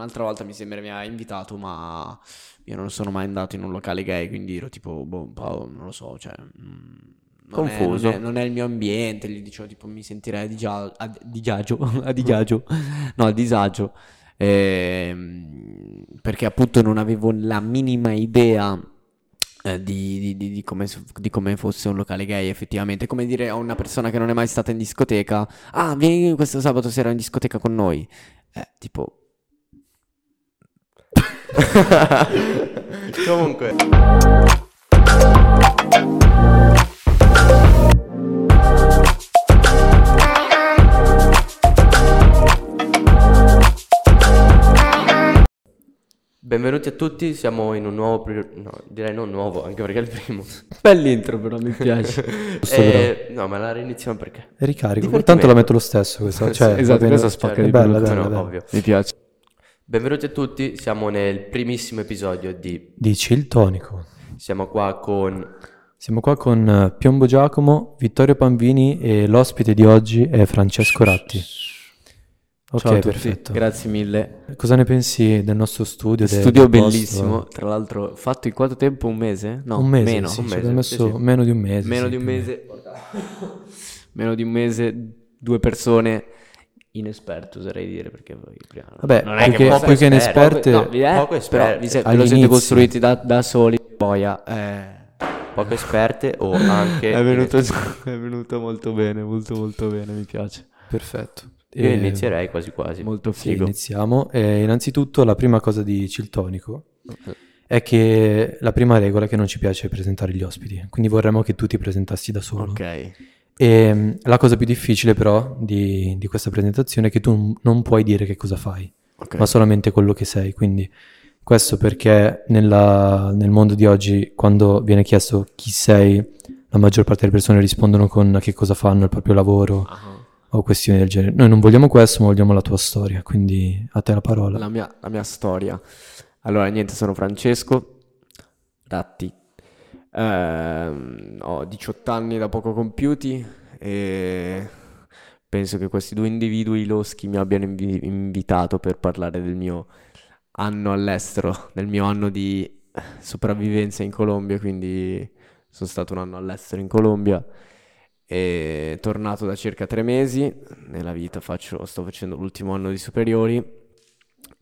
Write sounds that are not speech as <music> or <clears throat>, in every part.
un'altra volta mi sembra mi ha invitato, ma io non sono mai andato in un locale gay, quindi ero tipo, boh, un po', non lo so, cioè... mm, non è- Confuso. non, è, non è il mio ambiente, gli dicevo tipo mi sentirei a digia- a disagio, <laughs> a <laughs> no, a disagio, ehm, perché appunto non avevo la minima idea eh, di, di- di- di come, di come fosse un locale gay effettivamente, come dire a una persona che non è mai stata in discoteca, ah, vieni questo sabato sera in discoteca con noi, eh, tipo... <laughs> Comunque, benvenuti a tutti, siamo in un nuovo, pri- no, direi non nuovo, anche perché è il primo. Bell'intro però mi piace. <laughs> Eh, no, ma la reiniziamo perché? Ricarico, tanto la metto lo stesso questa, cioè, va esatto, bene. questa spacca Cioè, di è bella, brutto. bella, no, bella. ovvio. Mi piace. Benvenuti a tutti, siamo nel primissimo episodio di... Dici il tonico. Siamo qua con... Siamo qua con eh, Piombo Giacomo, Vittorio Panvini e l'ospite di oggi è Francesco Ratti. Ok, Ciao a tutti, perfetto. grazie mille. Cosa ne pensi del nostro studio? del- Studio del posto? bellissimo, tra l'altro fatto in quanto tempo? Un mese? No, un mese, meno. sì, un ci mese, abbiamo messo sì, sì. meno di un mese. Meno sì, di un più o mese. Meno <laughs> di un mese, due persone inesperto oserei dire perché voi prima Vabbè, Non è che poco più che esperto, inesperte, no, vi- eh, poco vi se- ve lo siete All'inizio. costruiti da, da soli boia eh, poco esperte o anche... <laughs> è, venuto, è venuto molto bene molto molto bene mi piace perfetto. Io E- inizierei quasi quasi. molto Sì, figo iniziamo. Eh, innanzitutto la prima cosa di Ciltonico è che la prima regola è che non ci piace presentare gli ospiti, quindi vorremmo che tu ti presentassi da solo. ok E mh, la cosa più difficile però di, di questa presentazione è che tu non puoi dire che cosa fai, ok ma solamente quello che sei. Quindi questo perché nella- nel mondo di oggi quando viene chiesto chi sei, la maggior parte delle persone rispondono con che cosa fanno, il proprio lavoro Ah, o questioni del genere. Noi non vogliamo questo, ma vogliamo la tua storia, quindi a te la parola. la mia, la mia storia allora niente sono Francesco Ratti Ehm, ho 18 anni da poco compiuti e penso che questi due individui loschi mi abbiano invi- invitato per parlare del mio anno all'estero, del mio anno di sopravvivenza in Colombia, quindi sono stato un anno all'estero in Colombia e tornato da circa tre mesi, nella vita faccio, sto facendo l'ultimo anno di superiori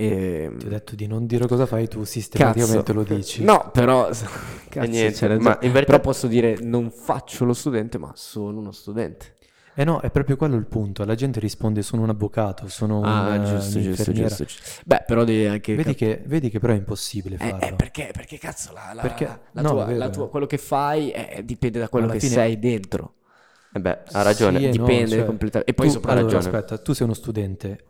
e... Ti ho detto di non dire cosa fai, tu sistematicamente Cazzo. lo dici. No, però... <laughs> Cazzo, niente, ma in verità- Però posso dire non faccio lo studente, ma sono uno studente. Eh no, è proprio quello il punto. La gente risponde sono un avvocato, sono Ah, un, eh, giusto, giusto, giusto, giusto. Beh, però devi anche... Vedi cap- che, vedi che però è impossibile Eh, farlo. eh, perché? Perché cazzo la, la- Perché- la no, tua, la tua- quello che fai eh, dipende da quello Alla che fine- sei dentro. Eh beh, ha ragione. Sì e no, dipende cioè, completamente. E poi tu- soprattutto... allora, ragione. aspetta, tu sei uno studente,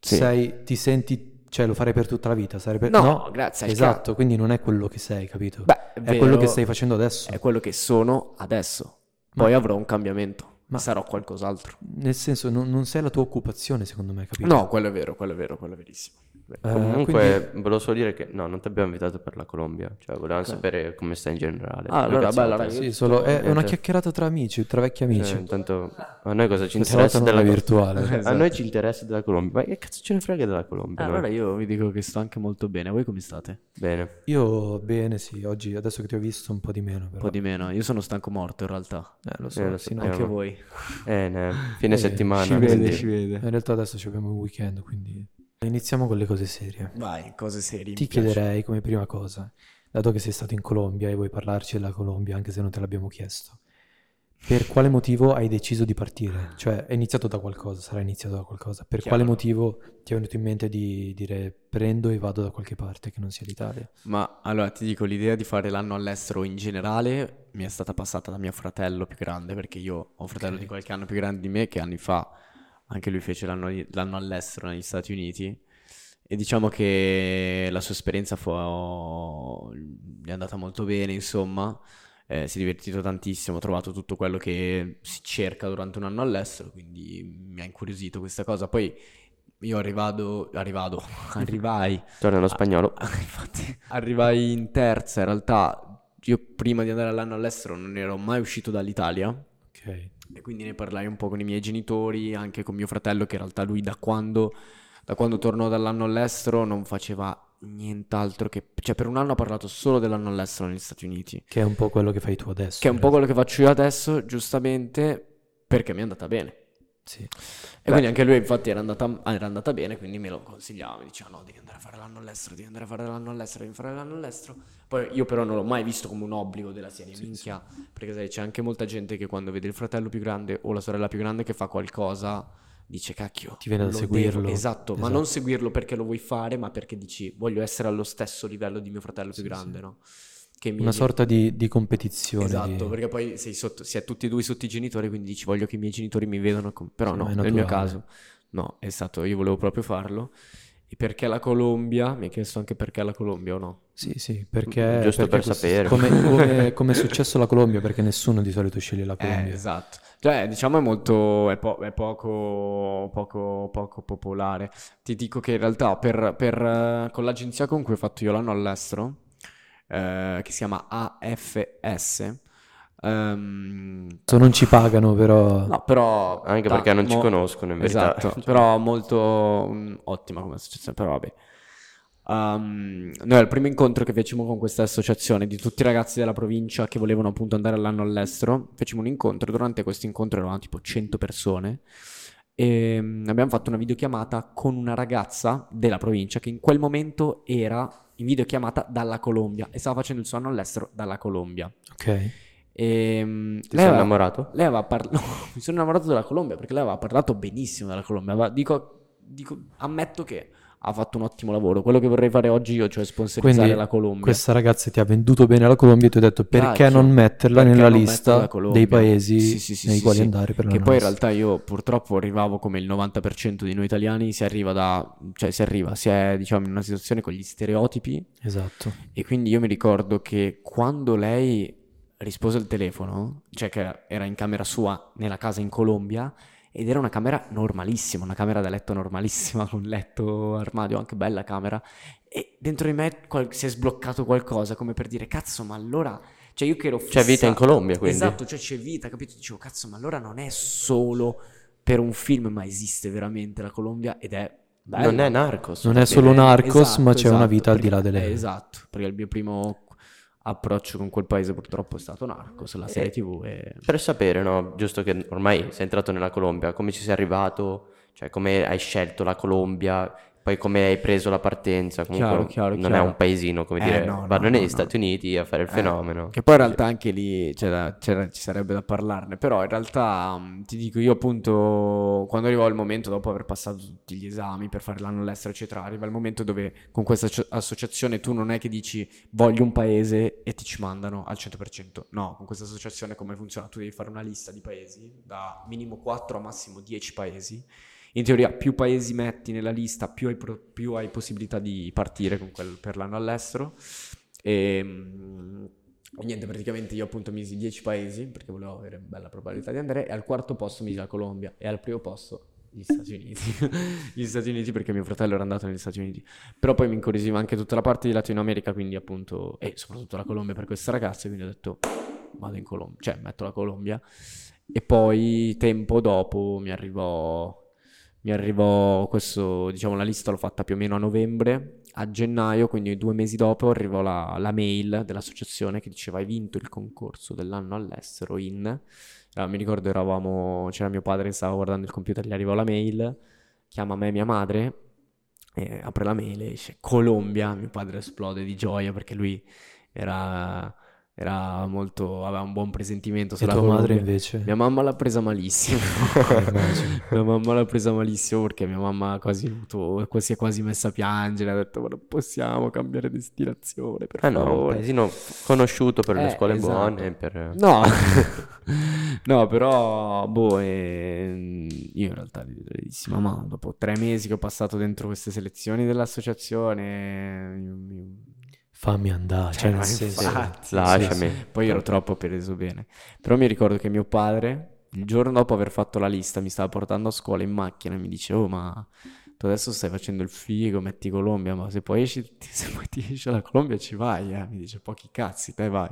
Sì. sei, ti senti, cioè lo farei per tutta la vita, sarebbe... No, grazie al Esatto, quindi non è quello che sei, capito? Beh, è, è quello che vero, stai facendo adesso. È quello che sono adesso. Ma- Poi avrò un cambiamento. Ma- Sarò qualcos'altro. Nel senso, non, non sei la tua occupazione, secondo me, capito? No, quello è vero, quello è vero, quello è verissimo. Eh, Comunque, quindi- volevo solo dire che no, non ti abbiamo invitato per la Colombia. Cioè, volevamo sapere come stai in generale. Ah, allora, beh, insomma, allora, Sì, solo- è, è una niente. chiacchierata tra amici, tra vecchi amici. cioè, intanto a noi cosa ci Questa interessa della virtuale. Cioè, <laughs> A noi ci interessa della Colombia. Ma che cazzo ce ne frega della Colombia? Eh, allora io vi dico che sto anche molto bene. Voi come state? Bene. Io bene, sì, oggi, adesso che ti ho visto, un po' di meno, Un però. po' di meno. Io sono stanco morto in realtà. Eh, lo so, Eh, lo sì. Anche voi. Eh, ne- fine Eh, settimana. ci vede, quindi- ci vede. In realtà adesso ci abbiamo il weekend, quindi iniziamo con le cose serie. Vai, cose serie. Ti mi piace. chiederei come prima cosa, dato che sei stato in Colombia e vuoi parlarci della Colombia, anche se non te l'abbiamo chiesto, per quale motivo hai deciso di partire? Cioè, è iniziato da qualcosa, sarà iniziato da qualcosa. Per Chiaro. quale motivo ti è venuto in mente di dire prendo e vado da qualche parte che non sia l'Italia? Ma allora ti dico, l'idea di fare l'anno all'estero in generale mi è stata passata da mio fratello più grande, perché io ho un fratello Ok. di qualche anno più grande di me che anni fa anche lui fece l'anno, l'anno all'estero negli Stati Uniti e diciamo che la sua esperienza fu, gli è andata molto bene, insomma, eh, si è divertito tantissimo, ho trovato tutto quello che si cerca durante un anno all'estero, quindi mi ha incuriosito questa cosa. Poi io arrivado, arrivado, <laughs> arrivai Torna allo spagnolo. Ah, <laughs> Infatti, arrivai in terza. In realtà, io prima di andare all'anno all'estero non ero mai uscito dall'Italia. Ok. E quindi ne parlai un po' con i miei genitori, anche con mio fratello, che in realtà lui da quando da quando tornò dall'anno all'estero non faceva nient'altro che... Cioè per un anno ha parlato solo dell'anno all'estero negli Stati Uniti, Che è un po' quello che fai tu adesso. che è un po' quello che faccio io adesso, giustamente perché mi è andata bene. Sì. E quindi anche lui infatti era andata, era andata bene, quindi me lo consigliava, mi diceva no, devi andare a fare l'anno all'estero, devi andare a fare l'anno all'estero, devi fare l'anno all'estero. Poi io però non l'ho mai visto come un obbligo della serie, minchia, perché sai, c'è anche molta gente che quando vede il fratello più grande o la sorella più grande che fa qualcosa, dice cacchio, Ti viene da lo seguirlo." devo." Esatto, ma Esatto. non seguirlo perché lo vuoi fare, ma perché dici voglio essere allo stesso livello di mio fratello più Sì, grande, sì. no? Che mi Una sorta di, di competizione. Esatto, di- perché poi sei sotto, si è tutti e due sotto i genitori, quindi dici voglio che i miei genitori mi vedano, com-". però Sì, no, nel mio caso no, è stato, io volevo proprio farlo. E perché la Colombia? Mi hai chiesto anche perché la Colombia o no? Sì, sì, perché... Giusto perché per questo- sapere. Come, <laughs> come- come è successo alla Colombia, perché nessuno di solito sceglie la Eh, Colombia. esatto. Cioè, diciamo è molto, è, po- è poco, poco, poco popolare. Ti dico che in realtà per, per, eh, con l'agenzia con cui ho fatto io l'anno all'estero, eh, che si chiama AFS, ehm, So, non ci pagano, però... no, però... Anche ta- perché non ci mo- conoscono in verità. Esatto, <laughs> però molto mm, ottima come associazione, però vabbè. Um, noi al primo incontro che fecimo con questa associazione di tutti i ragazzi della provincia che volevano appunto andare all'anno all'estero, fecimo un incontro, durante questo incontro eravamo tipo 100 persone e mm, abbiamo fatto una videochiamata con una ragazza della provincia che in quel momento era in videochiamata dalla Colombia e stava facendo il suo anno all'estero dalla Colombia. Ok. E, mm, Ti lei sei aveva- innamorato? lei aveva parlato, <laughs> mi sono innamorato della Colombia perché lei aveva parlato benissimo della Colombia. Aveva- dico, dico- ammetto che ha fatto un ottimo lavoro. Quello che vorrei fare oggi io, cioè sponsorizzare Quindi la Colombia. Questa ragazza ti ha venduto bene la Colombia e ti ho detto perché Cacchio, non metterla perché nella non lista la dei paesi Sì, sì, sì, nei quali andare per Che l'anno poi in realtà io purtroppo arrivavo come il 90% di noi italiani, si arriva da, cioè si arriva, si è diciamo in una situazione con gli stereotipi Esatto. E quindi io mi ricordo che quando lei rispose al telefono, cioè che era in camera sua nella casa in Colombia, ed era una camera normalissima, una camera da letto normalissima, <laughs> con letto, armadio, anche bella camera, e dentro di me qual- si è sbloccato qualcosa, come per dire, cazzo, ma allora... Cioè io che ero C'è vita in fissato- Colombia, quindi. Esatto, cioè c'è vita, capito? Dicevo, cazzo, ma allora non è solo per un film, ma esiste veramente la Colombia ed è... bello. Non è Narcos. Non è solo Narcos, esatto, ma c'è una esatto, vita al di perché- là delle... eh, esatto, perché il mio primo approccio con quel paese purtroppo è stato Narcos, la serie Eh, TV e... Per sapere, no? Giusto che ormai sei entrato nella Colombia, come ci sei arrivato? Cioè, come hai scelto la Colombia? Poi come hai preso la partenza? Comunque Chiaro, chiaro, non è chiaro. un paesino, come Eh, dire, no, no, vado no, negli no. Stati Uniti a fare il Eh, fenomeno. Che poi in realtà anche lì c'è da- c'era- ci sarebbe da parlarne, però in realtà mh, ti dico io appunto quando arrivò il momento dopo aver passato tutti gli esami per fare l'anno all'estero eccetera, arriva il momento dove con questa asso- associazione tu non è che dici voglio un paese e ti ci mandano al 100%, no, con questa associazione come funziona? Tu devi fare una lista di paesi, da minimo 4 a massimo 10 paesi. In teoria, più paesi metti nella lista, più hai, pro- più hai possibilità di partire quel per l'anno all'estero. E, mm, e niente, praticamente io appunto misi 10 paesi perché volevo avere bella probabilità di andare. E al quarto posto misi la Colombia e al primo posto gli Stati Uniti. <laughs> gli Stati Uniti perché mio fratello era andato negli Stati Uniti. Però poi mi incuriosiva anche tutta la parte di Latino America, quindi appunto, e soprattutto la Colombia per queste ragazze. Quindi ho detto vado in Colombia, cioè metto la Colombia. E poi tempo dopo mi arrivò mi arrivò questo, diciamo, la lista l'ho fatta più o meno a novembre, a gennaio, quindi due mesi dopo, arrivò la, la mail dell'associazione che diceva hai vinto il concorso dell'anno all'estero in... Allora, mi ricordo eravamo, c'era mio padre che stava guardando il computer, gli arrivò la mail, chiama me e mia madre, e apre la mail e dice Colombia, mio padre esplode di gioia perché lui era, era molto, aveva un buon presentimento E sulla tua madre invece? Mia mamma l'ha presa malissimo. <laughs> Mia mamma l'ha presa malissimo perché mia mamma ha quasi, avuto- si è quasi messa a piangere. Ha detto: Ma non possiamo cambiare destinazione, per Ah no, un favore. paesino conosciuto per le Eh, scuole esatto. buone, per... No, <laughs> no, però, boh, ehm, io in realtà dissi, mamma, dopo tre mesi che ho passato dentro queste selezioni dell'associazione, io- io- Fammi andare, cioè Eh, nel senso... infatti, Lasciami. sì, sì. Poi ero troppo preso bene. Però mi ricordo che mio padre, il giorno dopo aver fatto la lista, mi stava portando a scuola in macchina e mi dice, oh, ma tu adesso stai facendo il figo, metti Colombia, ma se poi esci, <laughs> se poi ti esce la Colombia ci vai, eh. Mi dice, pochi cazzi, te vai.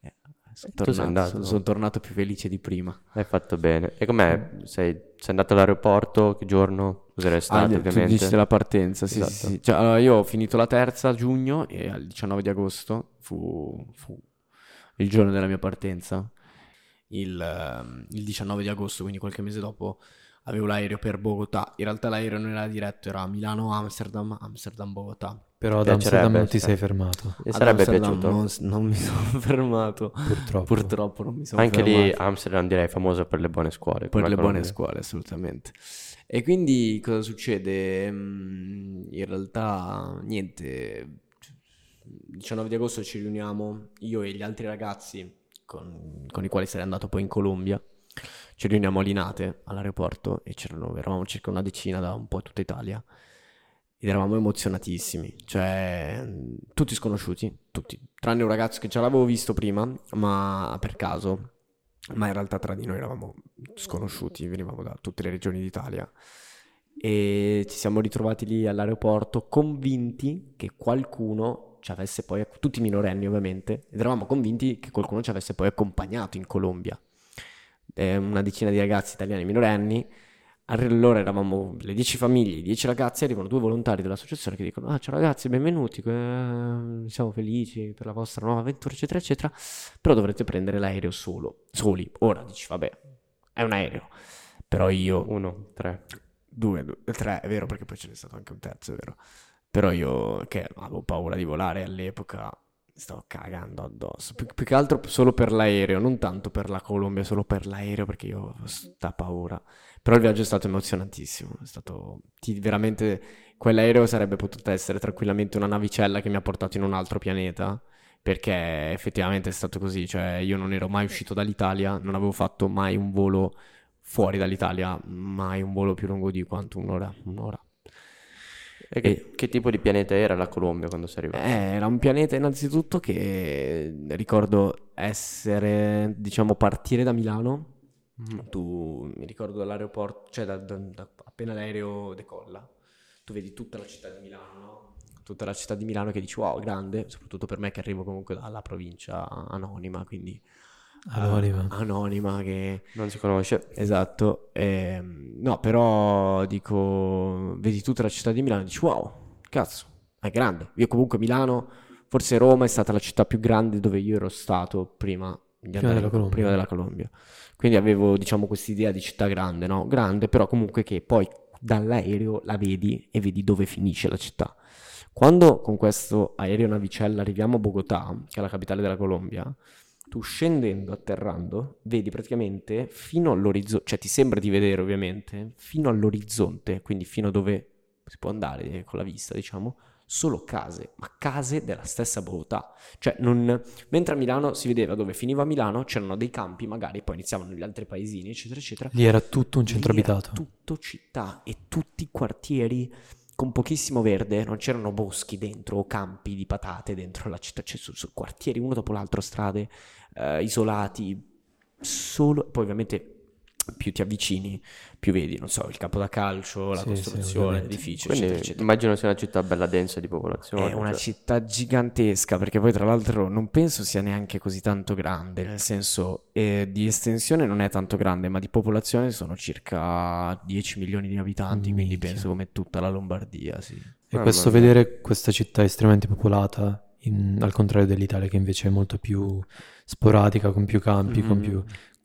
Eh, sono tornato, sono- no? sono tornato più felice di prima. Hai fatto bene. E com'è? Sei sei andato all'aeroporto, che giorno? Cos'era Ah, stato, tu ovviamente. dici della partenza, sì, sì, Esatto. sì. Cioè, allora, io ho finito la terza a giugno e al 19 di agosto fu, fu il giorno della mia partenza. Il, ehm, il 19 di agosto, quindi qualche mese dopo, avevo l'aereo per Bogotà. In realtà l'aereo non era diretto, era Milano-Amsterdam, Amsterdam-Bogotà. Però ad Amsterdam non ti sì. sei fermato, Ad sarebbe Amsterdam piaciuto? Non, non mi <laughs> sono fermato. purtroppo. Purtroppo non mi sono Anche lì fermato. Amsterdam direi famosa per le buone scuole. Per le buone scuole, assolutamente. E quindi cosa succede? Mm, In realtà niente. Il 19 di agosto ci riuniamo io e gli altri ragazzi con, con i quali sarei andato poi in Colombia. Ci riuniamo a Linate all'aeroporto e c'erano, eravamo circa una decina da un po' tutta Italia. Ed eravamo emozionatissimi, cioè mm, tutti sconosciuti, tutti, tranne un ragazzo che già l'avevo visto prima, ma per caso, ma in realtà tra di noi eravamo sconosciuti, venivamo da tutte le regioni d'Italia. E ci siamo ritrovati lì all'aeroporto convinti che qualcuno ci avesse poi, tutti minorenni ovviamente, ed eravamo convinti che qualcuno ci avesse poi accompagnato in Colombia. Eh, una decina di ragazzi italiani minorenni allora eravamo le 10 famiglie, i 10 ragazzi, arrivano due volontari dell'associazione che dicono: Ah, ciao ragazzi, benvenuti, eh, siamo felici per la vostra nuova avventura, eccetera, eccetera. Però dovrete prendere l'aereo solo, soli. Ora dici, vabbè, è un aereo. Però io, Uno, tre. due, due, tre, è vero, perché poi ce n'è stato anche un terzo, è vero. Però io, che avevo paura di volare all'epoca, stavo cagando addosso. Più, più che altro solo per l'aereo, non tanto per la Colombia, solo per l'aereo, perché io avevo sta paura. Però il viaggio è stato emozionantissimo, è stato ti- veramente quell'aereo sarebbe potuta essere tranquillamente una navicella che mi ha portato in un altro pianeta, perché effettivamente è stato così, cioè io non ero mai uscito dall'Italia, non avevo fatto mai un volo fuori dall'Italia, mai un volo più lungo di quanto un'ora, un'ora. E che, che tipo di pianeta era la Colombia quando sei arrivato? Eh, era un pianeta innanzitutto che ricordo essere, diciamo, partire da Milano. Tu mi ricordo dall'aeroporto, cioè da- da- da- appena l'aereo decolla, tu vedi tutta la città di Milano, no? Tutta la città di Milano che dici wow, grande, soprattutto per me che arrivo comunque dalla provincia anonima, quindi Anonima. anonima che Non si conosce. Esatto, ehm, no, però dico, vedi tutta la città di Milano e dici wow, cazzo, è grande. Io comunque Milano, forse Roma è stata la città più grande dove io ero stato prima di andare della Colombia. prima della Colombia. Quindi avevo, diciamo, quest'idea di città grande, no? Grande, però comunque che poi dall'aereo la vedi e vedi dove finisce la città. Quando con questo aereo navicella arriviamo a Bogotà, che è la capitale della Colombia, tu scendendo, atterrando, vedi praticamente fino all'orizzonte, cioè ti sembra di vedere ovviamente, fino all'orizzonte, quindi fino a dove si può andare con la vista, diciamo, solo case, ma case della stessa Bogotà. Cioè, non... mentre a Milano si vedeva dove finiva Milano, c'erano dei campi, magari poi iniziavano gli altri paesini, eccetera, eccetera. Lì era tutto un centro Lì abitato. Tutto città e tutti quartieri con pochissimo verde, non c'erano boschi dentro o campi di patate dentro la città, c'è su, su quartieri uno dopo l'altro, strade eh, isolati, solo, poi ovviamente più ti avvicini, più vedi, non so, il campo da calcio, la Sì, sì, costruzione, ovviamente. l'edificio, Quindi eccetera, eccetera. immagino sia una città bella densa di popolazione. È una cioè. città gigantesca perché poi tra l'altro non penso sia neanche così tanto grande, nel senso eh, di estensione non è tanto grande, ma di popolazione sono circa 10 milioni di abitanti, quindi Minchia. penso come tutta la Lombardia, sì. E Mamma questo vedere questa città estremamente popolata, in- al contrario dell'Italia che invece è molto più sporadica, con più campi, con Mhm. più...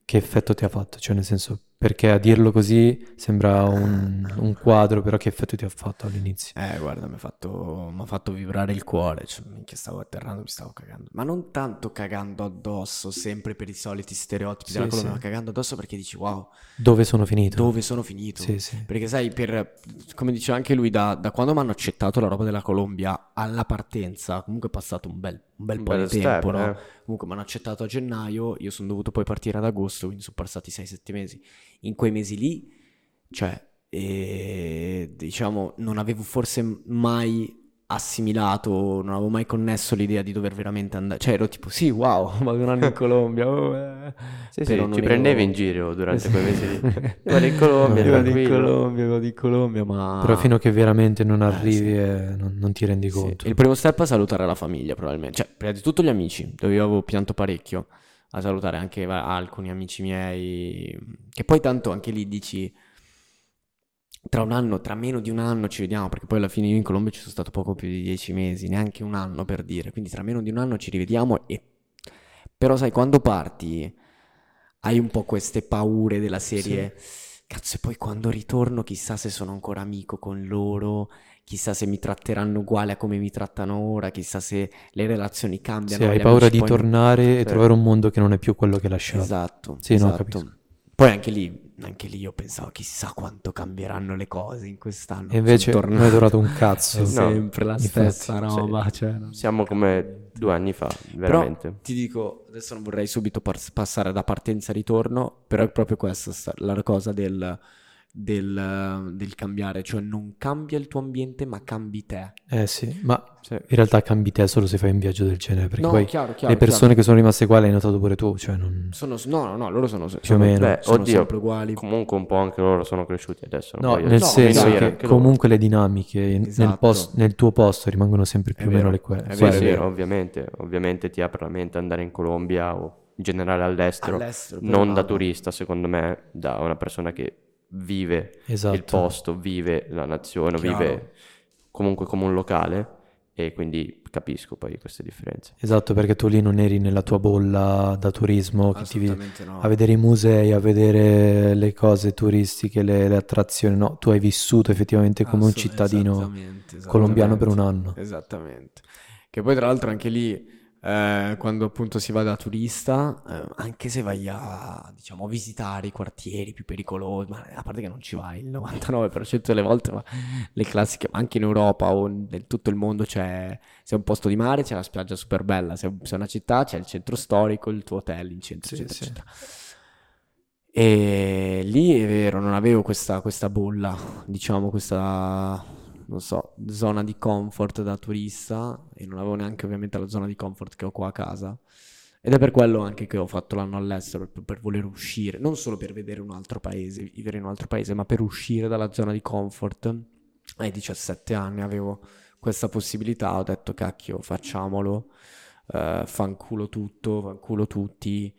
Che effetto ti ha fatto? Cioè, nel senso, perché a dirlo così sembra un, un quadro, però che effetto ti ha fatto all'inizio? Eh, guarda, mi ha fatto, fatto vibrare il cuore, cioè, minchia, stavo atterrando, mi stavo cagando. Ma non tanto cagando addosso, sempre per i soliti stereotipi Sì, della Colombia, sì. ma cagando addosso perché dici, wow, Dove sono finito? dove sono finito? Sì, sì. Perché sai, per, come diceva anche lui, da, da quando mi hanno accettato la roba della Colombia alla partenza, comunque è passato un bel, un bel Un po' bel di step, tempo, no? eh. Comunque mi hanno accettato a gennaio, io sono dovuto poi partire ad agosto, quindi sono passati 6-7 mesi. In quei mesi lì, cioè, eh, diciamo, non avevo forse mai assimilato, non avevo mai connesso l'idea di dover veramente andare. Cioè, ero tipo, sì, wow, <laughs> vado un anno in <laughs> Colombia. oh, eh. Sì, sì, ci prendevi in giro durante quei mesi lì. <laughs> Vado in Colombia, Io vado in. Colombia, vado in Colombia, ma... Però fino a che veramente non Eh, arrivi sì. e non, non ti rendi Sì, conto. Il primo step è salutare la famiglia, probabilmente. Cioè, prima di tutto gli amici, dove io avevo pianto parecchio. A salutare anche alcuni amici miei. Che poi tanto anche lì dici. tra un anno, tra meno di un anno ci vediamo, perché poi alla fine io in Colombia ci sono stato poco più di dieci mesi, neanche un anno per dire, quindi tra meno di un anno ci rivediamo e... Però sai, quando parti hai un po' queste paure della serie, cazzo, e poi quando ritorno chissà se sono ancora amico con loro, chissà se mi tratteranno uguale a come mi trattano ora, chissà se le relazioni cambiano. Se hai paura di tornare e trovare un mondo che non è più quello che lasciavi. Esatto, Sì, no, esatto. capisco. Poi anche lì, anche lì io pensavo chissà quanto cambieranno le cose in quest'anno. E invece non è durato un cazzo. È No, sempre la infatti, stessa sì. roba. cioè, non- Siamo come due anni fa, Però veramente. ti dico, adesso non vorrei subito par- passare da partenza e ritorno, però è proprio questa sta- la cosa del, del, del cambiare, cioè non cambia il tuo ambiente ma cambi te. Eh sì, ma Sì. in realtà cambi te solo se fai un viaggio del genere, perché No, poi chiaro, chiaro, le persone che sono rimaste uguali hai notato pure tu, cioè non... Sono, no, no, no, loro sono, Più o sono- meno. Beh, sono oddio, sempre uguali. Comunque un po' anche loro sono cresciuti adesso. No, voglio- nel no, senso esatto, che comunque le dinamiche in- nel, Esatto. post- nel tuo posto rimangono sempre più È o meno le que- è Sì, vero, quelle. sì, vero. ovviamente, ovviamente ti apre la mente andare in Colombia o in generale all'estero, All'estero, non da turista, secondo me, da una persona che vive Esatto. il posto, vive la nazione, Chiaro. vive comunque come un locale e quindi capisco poi queste differenze. Esatto, perché tu lì non eri nella tua bolla da turismo, che ti vi- Assolutamente no. a vedere i musei, a vedere le cose turistiche, le, le attrazioni. No, tu hai vissuto effettivamente come un cittadino esattamente, colombiano per un esattamente. anno. Esattamente. Che poi tra l'altro anche lì, eh, quando appunto si va da turista, eh, anche se vai a, diciamo, a visitare i quartieri più pericolosi, ma a parte che non ci vai il 99% delle volte, ma le classiche, anche in Europa o nel tutto il mondo c'è, se è un posto di mare c'è la spiaggia super bella, se se è una città c'è il centro storico, il tuo hotel in centro, Sì, eccetera, sì. eccetera. E lì è vero, non avevo questa, questa bolla, diciamo, questa, non so, zona di comfort da turista e non avevo neanche ovviamente la zona di comfort che ho qua a casa. Ed è per quello anche che ho fatto l'anno all'estero, per, per voler uscire, non solo per vedere un altro paese, vivere in un altro paese, ma per uscire dalla zona di comfort. Ai 17 anni avevo questa possibilità, ho detto cacchio, facciamolo, eh, fanculo tutto, fanculo tutti.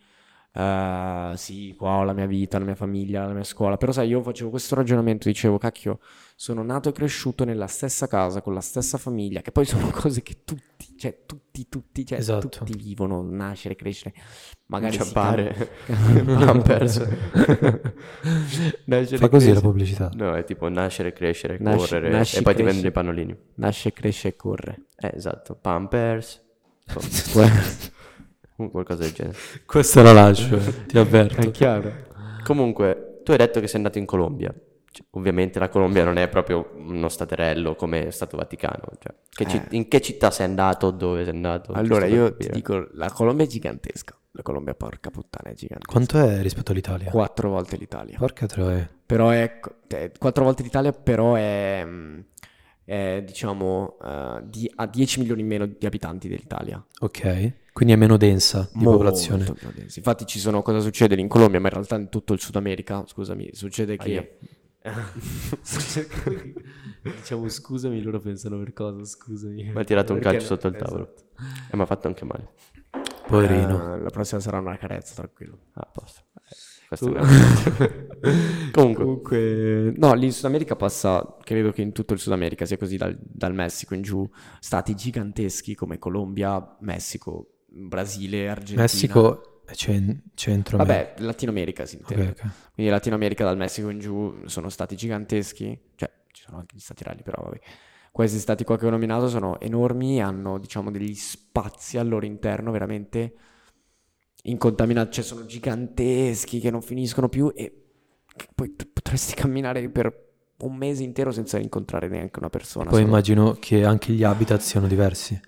Eh, sì, qua ho la mia vita, la mia famiglia, la mia scuola, però sai, io facevo questo ragionamento, dicevo, cacchio, sono nato e cresciuto nella stessa casa, con la stessa famiglia, che poi sono <laughs> cose che tutti, cioè tutti, tutti, cioè Esatto. tutti vivono, nascere, crescere, magari si Ciappare, cambia- Pampers. Nascere, Fa così la crescere. pubblicità. No, è tipo nascere, crescere, Nasci- correre nasci, e poi ti cresci. vendono i pannolini. nasce, cresce e corre. Eh, esatto, Pampers, <laughs> o qualcosa del genere. Questa la lascio, ti avverto. È chiaro. Comunque, tu hai detto che sei andato in Colombia. Cioè, ovviamente la Colombia non è proprio uno staterello come Stato Vaticano. Cioè, che Eh. in che città sei andato? Dove sei andato? Allora, io ti dico, la Colombia è gigantesca. La Colombia, porca puttana, è gigantesca. Quanto è rispetto all'Italia? Quattro volte l'Italia. Porca troia. Però è, è- quattro volte l'Italia, però è, è, diciamo, eh, di- ha 10 milioni in meno di abitanti dell'Italia. Ok, quindi è meno densa di Molto popolazione. più densi. Infatti ci sono, cosa succede in Colombia, ma in realtà in tutto il Sud America, scusami, succede che... Succede che- diciamo scusami, loro pensano per cosa, scusami. Mi ha tirato un calcio no- sotto il tavolo. esatto. E mi ha fatto anche male. Poverino. Eh, la prossima sarà una carezza, tranquillo. Ah, posto. Eh, <laughs> Comunque-. Comunque, no, lì in Sud America passa, credo che in tutto il Sud America sia così dal, dal Messico in giù, stati giganteschi come Colombia, Messico, Brasile, Argentina. Messico cen- centro Vabbè, Latino America si intende. ok. Quindi Latino America dal Messico in giù sono stati giganteschi, cioè ci sono anche gli stati rally, però vabbè. Questi stati qua che ho nominato sono enormi e hanno, diciamo, degli spazi al loro interno veramente incontaminati, cioè sono giganteschi che non finiscono più e poi tu potresti camminare per un mese intero senza incontrare neanche una persona. Poi solo- immagino che anche gli habitat siano diversi.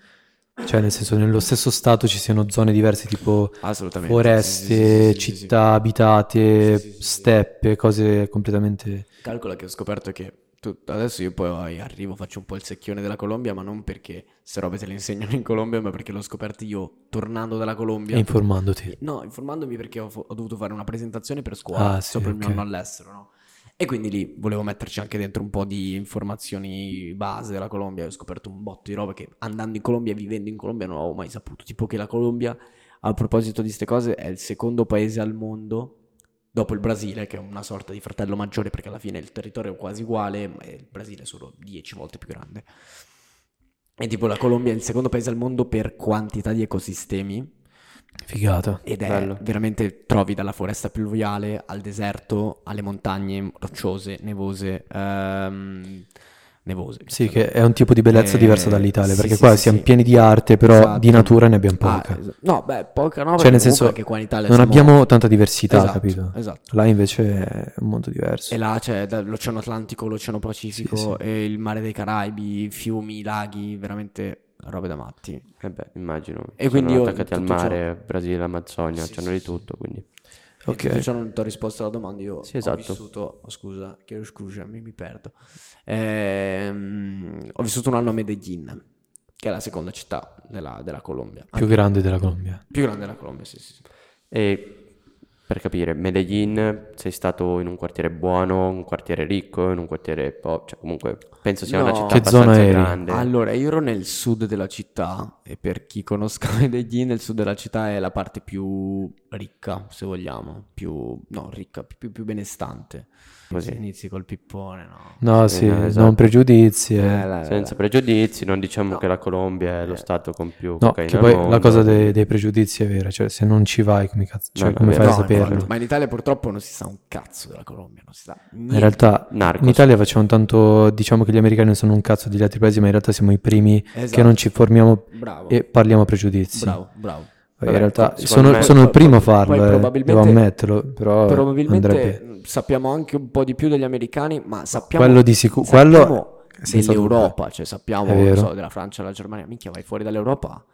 Cioè, nel senso, nello stesso stato ci siano zone diverse, tipo foreste, sì, sì, sì, città abitate, steppe, cose completamente... Calcola che ho scoperto che tu- adesso io poi arrivo, faccio un po' il secchione della Colombia, ma non perché queste robe te le insegnano in Colombia, ma perché l'ho scoperto io tornando dalla Colombia. E informandoti. No, informandomi perché ho, ho dovuto fare una presentazione per scuola Ah, sopra il mio anno all'estero, no? E quindi lì volevo metterci anche dentro un po' di informazioni base della Colombia. Ho scoperto un botto di robe che andando in Colombia e vivendo in Colombia non avevo mai saputo. Tipo che la Colombia, a proposito di queste cose, è il secondo paese al mondo dopo il Brasile, che è una sorta di fratello maggiore perché alla fine il territorio è quasi uguale, ma il Brasile è solo 10 volte più grande. E tipo la Colombia è il secondo paese al mondo per quantità di ecosistemi Figata. ed è Bello. veramente trovi dalla foresta pluviale al deserto, alle montagne rocciose, nevose, ehm, nevose. Sì, che è un tipo di bellezza Eh, diversa dall'Italia, sì, perché sì, qua sì, siamo pieni di arte, però Esatto. di natura ne abbiamo Ah, poca. es- no, beh, poca no, Cioè, nel senso, anche qua in Italia non siamo- abbiamo tanta diversità, Esatto, capito? Esatto. Là invece è un mondo diverso. E là c'è l'Oceano Atlantico, l'Oceano Pacifico e il Mare dei Caraibi, fiumi, laghi, veramente robe da matti. Eh beh, immagino. E quindi Sono io attaccati al tutto ciò- mare, Brasile, Amazzonia, Sì, c'hanno sì, di tutto, quindi... Ok. Se non ti ho risposto alla domanda, io Sì, ho esatto. vissuto, oh, scusa, chiedo scusa, mi, mi perdo. Ehm, ho vissuto un anno a Medellin, che è la seconda città della, della Colombia. Più grande della Colombia. Più grande della Colombia, sì, sì. sì. E per capire, Medellin, sei stato in un quartiere buono, un quartiere ricco, in un quartiere po'... Cioè, comunque, penso sia una No. città Che zona abbastanza eri? grande. Allora, io ero nel sud della città e per chi conosca <laughs> Medellin, il sud della città è la parte più ricca, se vogliamo, più, no, ricca, più, più benestante. Così. Se inizi col pippone, no. No, Sì, sì, no, esatto. non pregiudizi. eh. Eh, la- Senza la- pregiudizi, non diciamo No. che la Colombia è lo Eh. stato con più No, cocaina che poi la mondo. cosa dei, dei pregiudizi è vera, cioè se non ci vai come, cazzo, cioè, No, come no, fai a saperlo? Ma in Italia purtroppo non si sa un cazzo della Colombia, non si sa niente. In realtà Narcos. in Italia facciamo tanto, diciamo che gli americani sono un cazzo degli altri paesi, ma in realtà siamo i primi che Esatto. non ci formiamo Bravo, e parliamo a pregiudizi. bravo, bravo. Poi in Vabbè, realtà sono, sono il primo a farlo, eh, devo ammetterlo, però Probabilmente andrebbe. sappiamo anche un po' di più degli americani, ma sappiamo Quello di sicuro, quello dell'Europa, cioè sappiamo so, della Francia, della Germania, minchia vai fuori dall'Europa,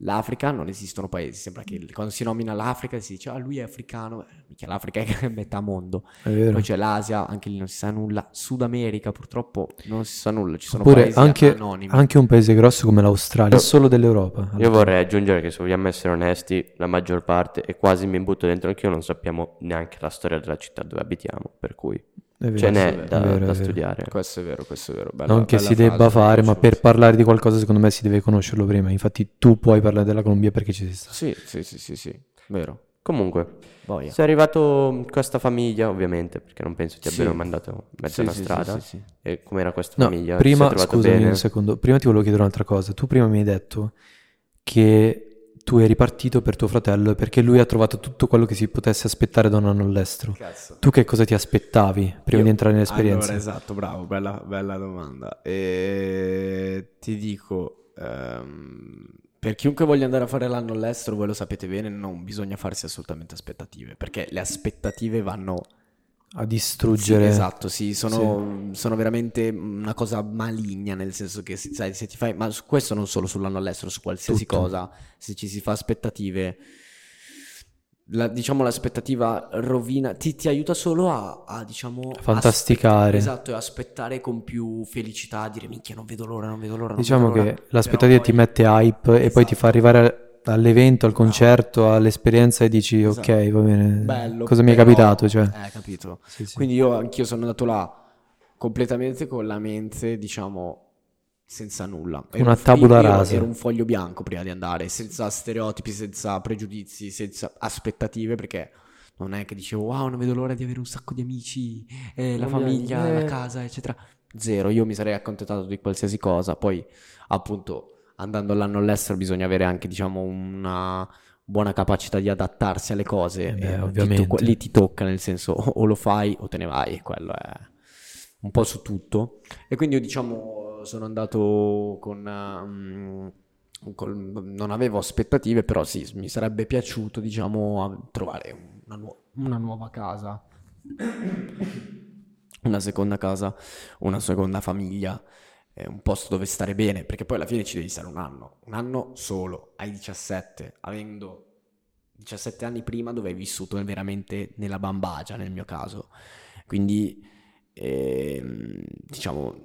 l'Africa non esistono paesi, sembra che quando si nomina l'Africa si dice ah lui è africano, Eh, minchia l'Africa è <laughs> metà mondo, È vero. poi c'è l'Asia, anche lì non si sa nulla, Sud America purtroppo non si sa nulla, ci sono Oppure paesi anche, anonimi. anche un paese grosso come l'Australia, è solo dell'Europa. Io vorrei aggiungere che se vogliamo essere onesti, la maggior parte, e quasi mi butto dentro anch'io, non sappiamo neanche la storia della città dove abitiamo, per cui vero, ce sì, n'è da, vero, da studiare. Questo è vero, questo è vero. Bella- Non che si debba fare, ma per parlare di qualcosa secondo me si deve conoscerlo prima. Infatti tu puoi parlare della Colombia perché ci sei stato. Sì, sì, sì, sì, sì, vero. Comunque, Boia. sei arrivato in questa famiglia, ovviamente, perché non penso ti Sì. abbiano mandato in mezzo Sì, a una sì, sì, strada. sì, sì. E com'era questa No, famiglia? Prima, scusami bene? un secondo, prima ti volevo chiedere un'altra cosa. Tu prima mi hai detto che tu eri partito per tuo fratello perché lui ha trovato tutto quello che si potesse aspettare da un anno all'estero. Cazzo. Tu che cosa ti aspettavi prima Io- di entrare nell'esperienza? Allora, esatto, bravo, bella, bella domanda. E ti dico, ehm, per chiunque voglia andare a fare l'anno all'estero, voi lo sapete bene, non bisogna farsi assolutamente aspettative, perché le aspettative vanno... A distruggere. Sì, esatto, sì, sono, sono veramente una cosa maligna, nel senso che, sai, se ti fai... Ma su questo non solo sull'anno all'estero, su qualsiasi Tutto. cosa, se ci si fa aspettative... la- diciamo l'aspettativa rovina, ti, ti aiuta solo a, a, diciamo, Fantasticare. Esatto, e aspettare con più felicità, a dire minchia, non vedo l'ora, non vedo l'ora. non Diciamo vedo l'ora". che l'aspettativa Però ti poi- mette hype e poi ti fa Esatto. arrivare all'evento, al concerto, all'esperienza e dici ok, Esatto. va bene. Bello, Cosa mi è capitato? Cioè. Eh, capito. Sì, sì. Quindi io anch'io sono andato là completamente con la mente, diciamo, senza nulla. Ero Una tabula rasa. Ero un foglio bianco prima di andare, senza stereotipi, senza pregiudizi, senza aspettative, perché non è che dicevo wow, non vedo l'ora di avere un sacco di amici, eh, la famiglia, la eh. casa, eccetera. Zero, io mi sarei accontentato di qualsiasi cosa. Poi, appunto, andando all'anno all'estero bisogna avere anche, diciamo, una buona capacità di adattarsi alle cose. Eh beh, ovviamente. Ti to- lì ti tocca, nel senso, o, lo fai o te ne vai, quello è un po' su tutto. E quindi io, diciamo, sono andato con... um, col- non avevo aspettative, però sì, mi sarebbe piaciuto, diciamo, trovare una, nuo- una nuova casa, una seconda casa, una seconda famiglia, eh, un posto dove stare bene, perché poi alla fine ci devi stare un anno, un anno solo, ai 17, avendo 17 anni prima dove hai vissuto veramente nella bambagia, nel mio caso. Quindi, ehm, diciamo...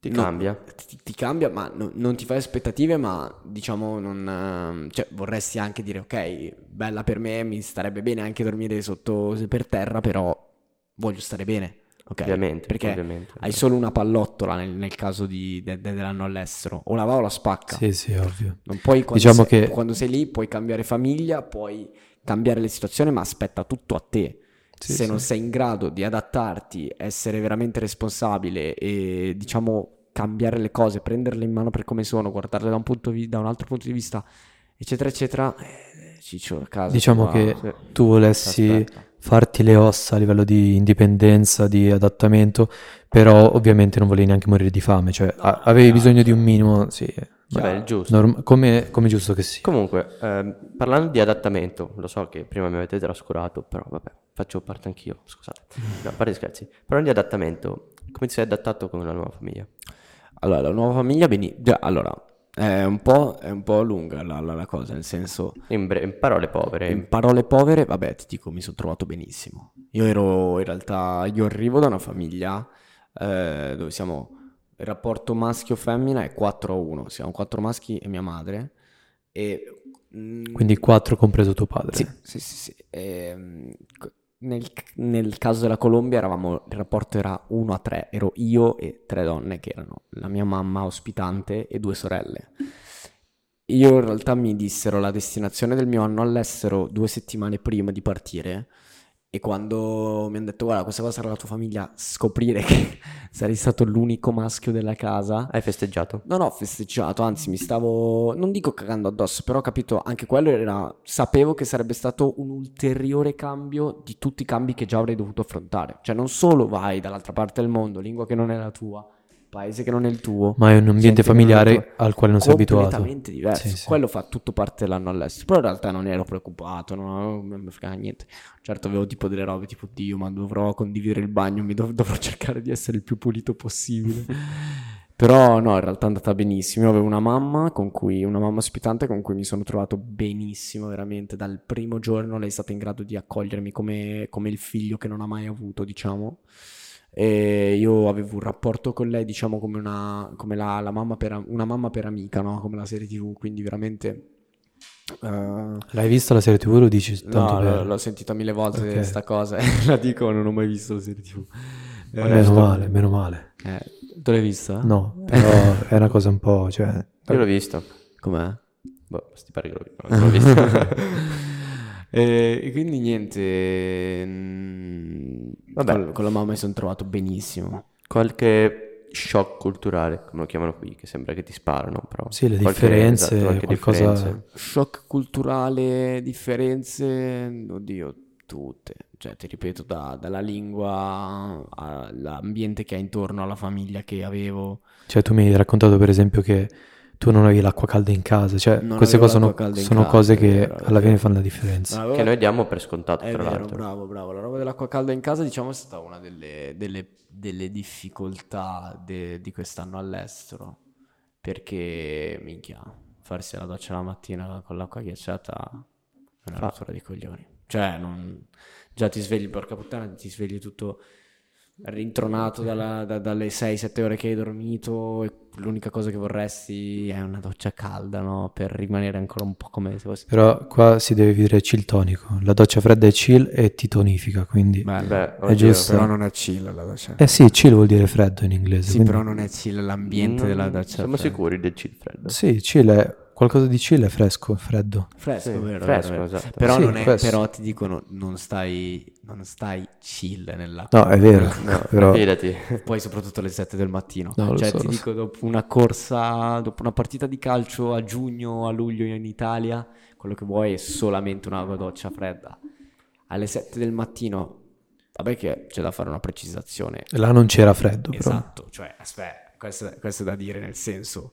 Ti no- cambia? ti, ti cambia, ma no- non ti fai aspettative, ma diciamo non... cioè vorresti anche dire, ok, bella per me, mi starebbe bene anche dormire sotto per terra, però voglio stare bene, ok? Ovviamente, Perché ovviamente. hai solo una pallottola nel, nel caso di, de- de- dell'anno all'estero, o la va o la spacca. Sì, sì, ovvio. Non puoi, quando, Diciamo sei, che- quando sei lì puoi cambiare famiglia, puoi cambiare le situazioni, ma aspetta tutto a te. Sì, se non sì. sei in grado di adattarti, essere veramente responsabile e diciamo cambiare le cose, prenderle in mano per come sono, guardarle da un, punto di- da un altro punto di vista, eccetera, eccetera, eh, ciccio a casa. Diciamo che Sì. tu volessi Aspetta. Farti le ossa a livello di indipendenza, di adattamento, però ovviamente non volevi neanche morire di fame, cioè a- avevi chiaro, bisogno di un minimo, sì, Vabbè, è il giusto. norm- come, come giusto che sia. Comunque, ehm, parlando di adattamento, lo so che prima mi avete trascurato, però vabbè, faccio parte anch'io, scusate. No, a parte scherzi. Parlando di adattamento, come ti sei adattato con la nuova famiglia? Allora, la nuova famiglia, beni- già, allora, è un po', è un po' lunga la, la- la cosa, nel senso, In, bre- in parole povere, in parole povere, vabbè, ti dico, mi sono trovato benissimo. Io ero, in realtà, io arrivo da una famiglia eh, dove siamo, il rapporto maschio-femmina è 4 a 1, siamo quattro maschi e mia madre, e... mm, Quindi quattro compreso tuo padre. Sì, sì, sì, sì. Ehm, co- nel, nel caso della Colombia eravamo, il rapporto era 1 a 3, ero io e tre donne che erano la mia mamma ospitante e due sorelle. Io in realtà mi dissero la destinazione del mio anno all'estero due settimane prima di partire e quando mi hanno detto guarda questa cosa sarà la tua famiglia, scoprire che <laughs> sarei stato l'unico maschio della casa hai festeggiato? non ho festeggiato, anzi mi stavo, non dico cagando addosso, però ho capito, anche quello era, sapevo che sarebbe stato un ulteriore cambio di tutti i cambi che già avrei dovuto affrontare. Cioè non solo vai dall'altra parte del mondo, lingua che non è la tua, paese che non è il tuo, Ma è un ambiente familiare al quale non sei abituato. completamente diverso. Sì, sì. Quello fa tutto parte dell'anno all'estero, però in realtà non ero preoccupato, non, non mi frega niente. Certo avevo tipo delle robe tipo, Dio, ma dovrò condividere il bagno, mi dov- <laughs> dovrò cercare di essere il più pulito possibile. <laughs> Però no, in realtà è andata benissimo. Io avevo una mamma con cui, una mamma ospitante con cui mi sono trovato benissimo, veramente. Dal primo giorno lei è stata in grado di accogliermi come, come il figlio che non ha mai avuto, diciamo. E io avevo un rapporto con lei, diciamo, come una, come la, la mamma per, una mamma per amica, no? Come la serie TV, quindi veramente... eh, L'hai vista la serie TV? Lo dici tanto No, per... l'ho sentita mille volte Ok. questa cosa, <laughs> la dico, non ho mai visto la serie TV. Eh, Meno sto- male, meno male. eh, tu l'hai vista? No, però <laughs> è una cosa un po', cioè... Io l'ho visto. Com'è? Boh, sti pare che l'ho, visto. <laughs> e, e quindi niente, mm, Vabbè. Con, con la mamma mi sono trovato benissimo. Qualche shock culturale, come lo chiamano qui, che sembra che ti sparano, però. Sì, le Qualche- differenze, esatto, qualche qualcosa- differenza. Shock culturale, differenze, oddio, tutte. Cioè, ti ripeto, da- dalla lingua all'ambiente che hai intorno alla famiglia che avevo. Cioè tu mi hai raccontato per esempio che tu non avevi l'acqua calda in casa, cioè Non queste avevo cose sono, sono casa, cose che vero, alla fine fanno la differenza. Allora, Che noi diamo per scontato, È tra vero, l'altro. bravo, bravo. La roba dell'acqua calda in casa, diciamo, è stata una delle, delle- delle difficoltà de- di quest'anno all'estero. Perché, minchia, farsi la doccia la mattina con l'acqua ghiacciata è una rottura di coglioni. Cioè, non- già ti svegli, porca puttana, ti svegli tutto rintronato dalla- da- dalle 6-7 ore che hai dormito e l'unica cosa che vorresti è una doccia calda, no? Per rimanere ancora un po' come se fosse... Però qua si deve dire chill tonico. La doccia fredda è chill e ti tonifica, quindi... Beh, È oddio, giusto. Però non è chill la doccia. Eh sì, chill vuol dire freddo in inglese. Sì, quindi- però non è chill l'ambiente non- della doccia. Siamo fredda. sicuri del chill freddo? Sì, chill è... Qualcosa di chill è fresco, freddo. Fresco, Sì, vero, fresco, vero, vero. esatto. Però, Sì, non è, fresco. però ti dicono, non stai, non stai chill nell'acqua. No, è vero, <laughs> No, però... fidati. Poi soprattutto alle 7 del mattino. No, cioè so, ti dico, dopo una corsa, dopo una partita di calcio a giugno o a luglio in Italia, quello che vuoi è solamente una doccia fredda. Alle 7 del mattino, vabbè che c'è da fare una precisazione. Là non c'era freddo, però. Esatto, cioè, aspetta, questo, questo è da dire nel senso,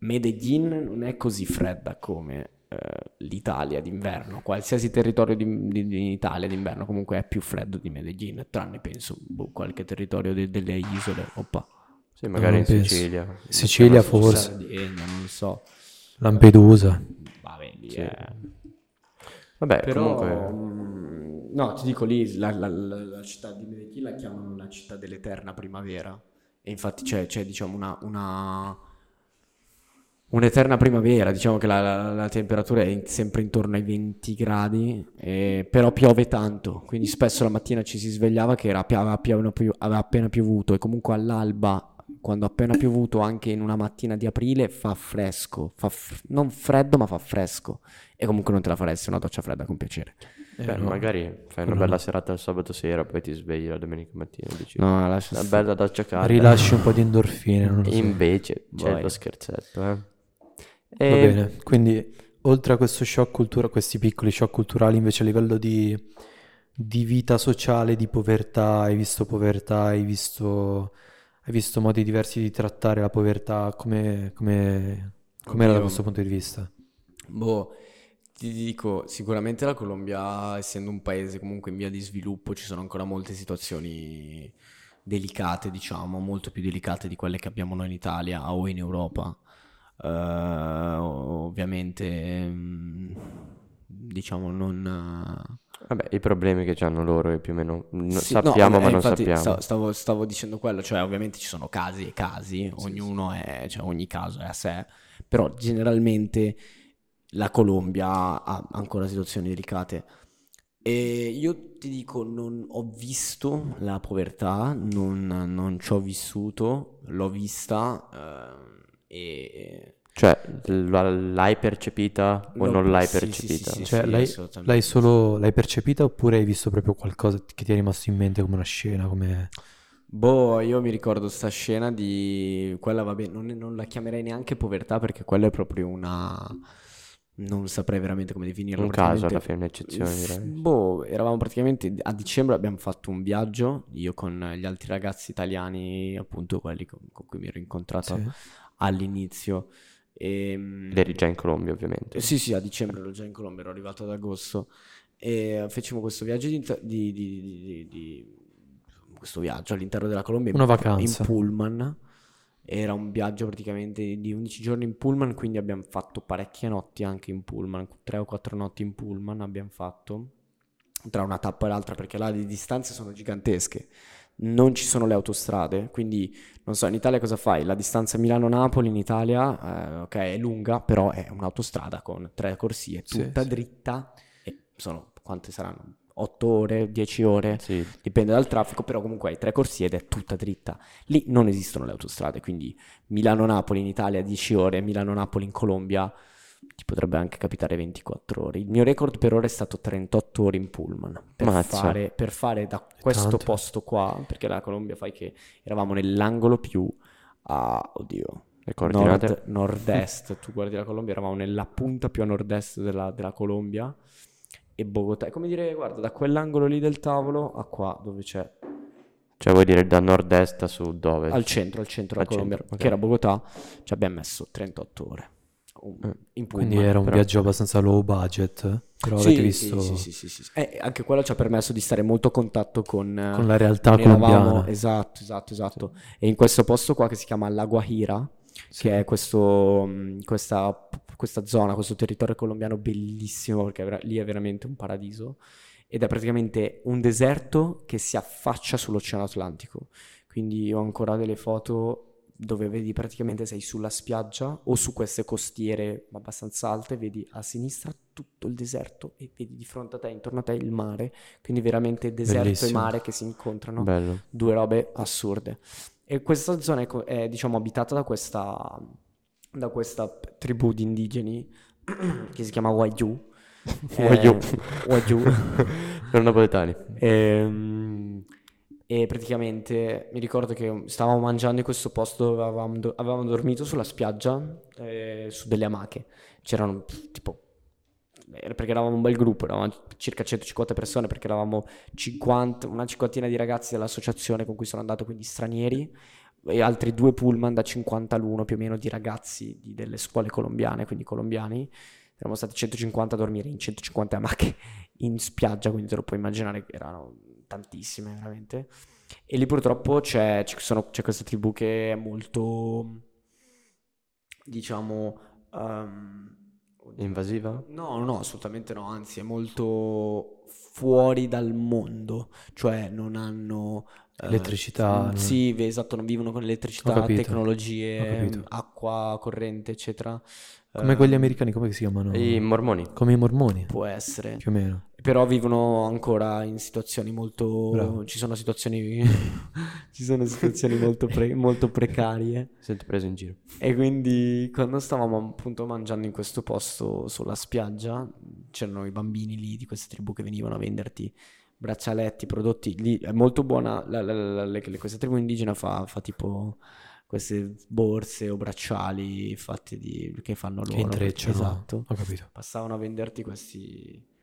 Medellin non è così fredda come eh, l'Italia d'inverno, qualsiasi territorio di, di- di Italia d'inverno comunque è più freddo di Medellin, tranne penso boh, qualche territorio de- delle isole, oppa, Sì, magari in penso. Sicilia. Sicilia forse. Sardegna, non so, Lampedusa. vabbè, lì Sì. è... Vabbè, Però, comunque... mm, no, ti dico lì, la, la- la- la città di Medellin la chiamano la città dell'eterna primavera. E infatti c'è, c'è, diciamo, una, una- un'eterna primavera. Diciamo che la, la- la temperatura è in- sempre intorno ai 20 gradi, eh, però piove tanto. Quindi spesso la mattina ci si svegliava che era, aveva, aveva appena piovuto e comunque all'alba, quando ha appena piovuto, anche in una mattina di aprile, fa fresco. Fa f- non freddo, ma fa fresco. E comunque non te la faresti una doccia fredda con piacere. Eh, Beh, no. magari fai una quello bella no. serata il sabato sera, poi ti svegli la domenica mattina e dici No, lascia una bella doccia calda. Rilasci un po' di endorfine, non lo so. Invece c'è Vai. lo scherzetto, eh. Va E bene, quindi oltre a questo shock culturale, questi piccoli shock culturali, invece a livello di, di vita sociale, di povertà, hai visto povertà, hai visto, hai visto modi diversi di trattare la povertà, come, come, com'era da questo punto di vista? Boh, ti dico, sicuramente la Colombia, essendo un paese comunque in via di sviluppo, ci sono ancora molte situazioni delicate, diciamo, molto più delicate di quelle che abbiamo noi in Italia o in Europa. Eh, ovviamente, mm, diciamo, non... vabbè, i problemi che hanno loro e più o meno no- Sì, no, sappiamo, eh, ma non infatti sappiamo. sta- Stavo, stavo dicendo quello, cioè ovviamente ci sono casi e casi, ognuno è, cioè ogni caso è a sé, però generalmente la Colombia ha ancora situazioni delicate. E io ti dico, non ho visto la povertà, non, non ci ho vissuto, l'ho vista eh, e... Cioè, l'hai percepita o l'ho- non l'hai sì, percepita? sì, sì, Cioè, sì, l'hai, l'hai solo, l'hai percepita oppure hai visto proprio qualcosa che ti è rimasto in mente come una scena, come... Boh, io mi ricordo sta scena di quella, vabbè, non, non la chiamerei neanche povertà perché quella è proprio una... non saprei veramente come definirla. Un caso alla fine, un'eccezione direi. Boh, eravamo praticamente a dicembre abbiamo fatto un viaggio, io con gli altri ragazzi italiani, appunto quelli con, con cui mi ero incontrato Sì. All'inizio. E, Ed eri già in Colombia, ovviamente. eh, Sì, sì, a dicembre ero già in Colombia, ero arrivato ad agosto e facevamo questo viaggio di, di- di- di- di- di- questo viaggio all'interno della Colombia Una in, vacanza. in pullman. Era un viaggio praticamente di 11 giorni in pullman, quindi abbiamo fatto parecchie notti anche in pullman, tre o quattro notti in pullman abbiamo fatto tra una tappa e l'altra perché là le distanze sono gigantesche. Non ci sono le autostrade, quindi non so, in Italia cosa fai? La distanza Milano-Napoli in Italia, eh, ok, è lunga, però è un'autostrada con tre corsie, Sì, tutta sì. dritta, e sono, quante saranno? 8 ore, 10 ore, Sì, dipende dal traffico, però comunque hai tre corsie ed è tutta dritta. Lì non esistono le autostrade, quindi Milano-Napoli in Italia 10 ore, Milano-Napoli in Colombia ti potrebbe anche capitare 24 ore. Il mio record per ora è stato 38 ore in pullman per fare, per fare da questo tanto. posto qua, perché la Colombia fai che eravamo nell'angolo più a, oddio, nord, nord-est. <laughs> Tu guardi la Colombia, eravamo nella punta più a nord-est della, della Colombia e Bogotà. È come dire, guarda, da quell'angolo lì del tavolo a qua, dove c'è, Cioè, vuoi dire da nord-est a sud, dove? al centro, al centro Al della Colombia, centro, ok. che era Bogotà, ci abbiamo messo 38 ore. Eh, In pullman. Quindi era un però- viaggio abbastanza low budget, però Sì, avete sì, visto sì, sì, sì, sì, sì. Eh, anche quello ci ha permesso di stare molto a contatto con, eh, con la realtà colombiana. Esatto, esatto, esatto. E in questo posto qua che si chiama La Guajira, Sì. che è questo, mh, questa, questa zona, questo territorio colombiano bellissimo, perché lì è veramente un paradiso, ed è praticamente un deserto che si affaccia sull'Oceano Atlantico. Quindi ho ancora delle foto dove vedi praticamente sei sulla spiaggia o su queste costiere abbastanza alte, vedi a sinistra tutto il deserto e vedi di fronte a te, intorno a te il mare, quindi veramente deserto Bellissimo. e mare che si incontrano Bello. due robe assurde. E questa zona è, è, diciamo, abitata da questa, da questa tribù di indigeni <clears throat> che si chiama Wayuu. <laughs> Wayuu. Wayuu. <laughs> Sono napoletani. Ehm, E, praticamente mi ricordo che stavamo mangiando in questo posto dove avevamo, do- avevamo dormito sulla spiaggia, eh, su delle amache. C'erano tipo perché eravamo un bel gruppo, eravamo circa 150 persone perché eravamo 50, una cinquantina di ragazzi dell'associazione con cui sono andato, quindi stranieri, e altri due pullman da 50 l'uno più o meno di ragazzi di- delle scuole colombiane, quindi colombiani. Eravamo stati 150 a dormire in 150 <laughs> amache in spiaggia, quindi te lo puoi immaginare che erano tantissime veramente. E lì purtroppo c'è, ci sono- c'è questa tribù che è molto, diciamo... ehm, Invasiva? No, no, assolutamente no, anzi è molto fuori dal mondo, cioè non hanno... eh, Elettricità, mm, no? Sì, ve- esatto, non vivono con Ho elettricità, capito, ho tecnologie, acqua corrente, eccetera. Come quelli Ehm, americani, come si chiamano? I mormoni? Come i mormoni, Può essere. più o meno. Però vivono ancora in situazioni molto... Bravo. Ci sono situazioni... <laughs> <laughs> ci sono situazioni molto, pre- molto precarie. Sento preso in giro. E quindi quando stavamo appunto mangiando in questo posto sulla spiaggia, c'erano i bambini lì di queste tribù che venivano a venderti braccialetti, prodotti lì. È molto buona, la- la- la- questa tribù indigena fa, fa tipo queste borse o bracciali fatti di, che fanno loro. Che intrecciano. Esatto. Ho capito. Passavano a venderti questi...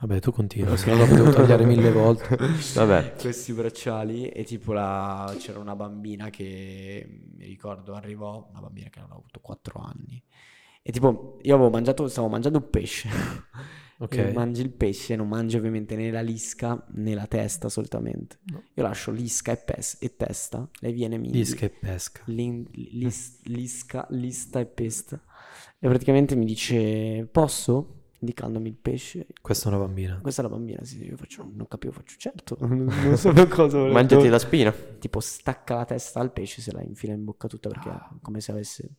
Vabbè, tu continua, <laughs> se no lo potevo tagliare mille volte. Vabbè, questi bracciali e tipo la... c'era una bambina che mi ricordo arrivò, una bambina che aveva avuto 4 anni e tipo io avevo mangiato, stavo mangiando un pesce Ok. E mangi il pesce, non mangi ovviamente né la lisca né la testa solitamente. No. Io lascio lisca e, pes- e testa, lei viene mi Disca e pesca. lin- lis- lisca, lista e pesta e praticamente mi dice posso? Indicandomi il pesce. Questa è una bambina. Questa è la bambina, sì, io faccio, non capivo, faccio certo, <laughs> non, sapevo cosa volevo mangiati la spina. tipo stacca la testa al pesce se la infila in bocca tutta perché è come se avesse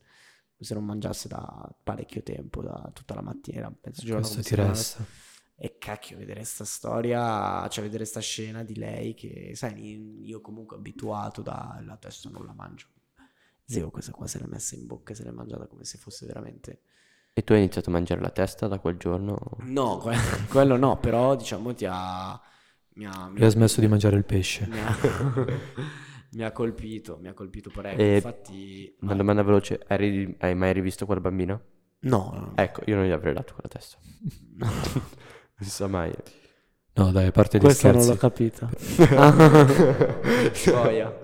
se non mangiasse da parecchio tempo da tutta la mattina mezzogiorno Questo come ti resta. e cacchio vedere sta storia cioè vedere sta scena di lei che sai io comunque abituato da la testa non la mangio zio questa qua se l'è messa in bocca se l'è mangiata come se fosse veramente E tu hai iniziato a mangiare la testa da quel giorno? no que- quello no però diciamo ti ha mi ha, mi ha smesso di mangiare il pesce. Mi ha, colpito mi ha colpito parecchio E- infatti Una domanda veloce, hai, hai mai rivisto quella bambina? no, no. Ecco, io non gli avrei dato quella testa. <laughs> non si sa mai. No, dai, a parte gli Questa non scherzi. l'ho capita. <laughs> Gioia.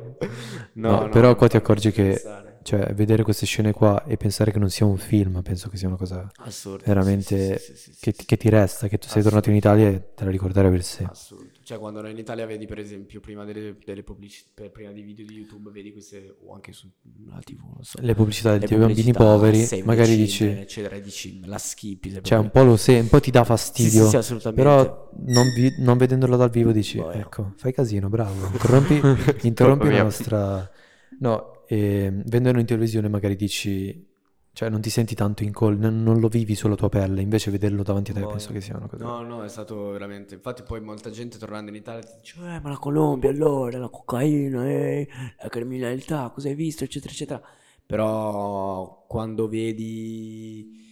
No, però qua ti accorgi che- pensare. Cioè, vedere queste scene qua e pensare che non sia un film, penso che sia una cosa Assurdo. veramente sì, sì, sì, che, che ti resta, che tu sei tornato in Italia e te la ricorderai per sé. Assurdo. Cioè, quando ero in Italia vedi, per esempio, prima delle, delle pubblicità, per- prima dei video di YouTube, vedi queste, o anche sulla TV, non so. Le pubblicità dei bambini poveri, magari dici, eccetera, dici, la schippi. se cioè un po' lo se, un po' ti dà fastidio, però non, vi- non vedendola dal vivo dici, Boia. ecco, fai casino, bravo, interrompi, <laughs> interrompi la nostra... No, e vedendolo in televisione magari dici, cioè non ti senti tanto in colpa, non, non lo vivi sulla tua pelle, invece vederlo davanti a te Boia. penso che sia una cosa... No, no, è stato veramente. Infatti, poi molta gente tornando in Italia ti dice: Eh, ma la Colombia allora, la cocaina, eh, la criminalità, cosa hai visto, eccetera, eccetera. Però quando vedi.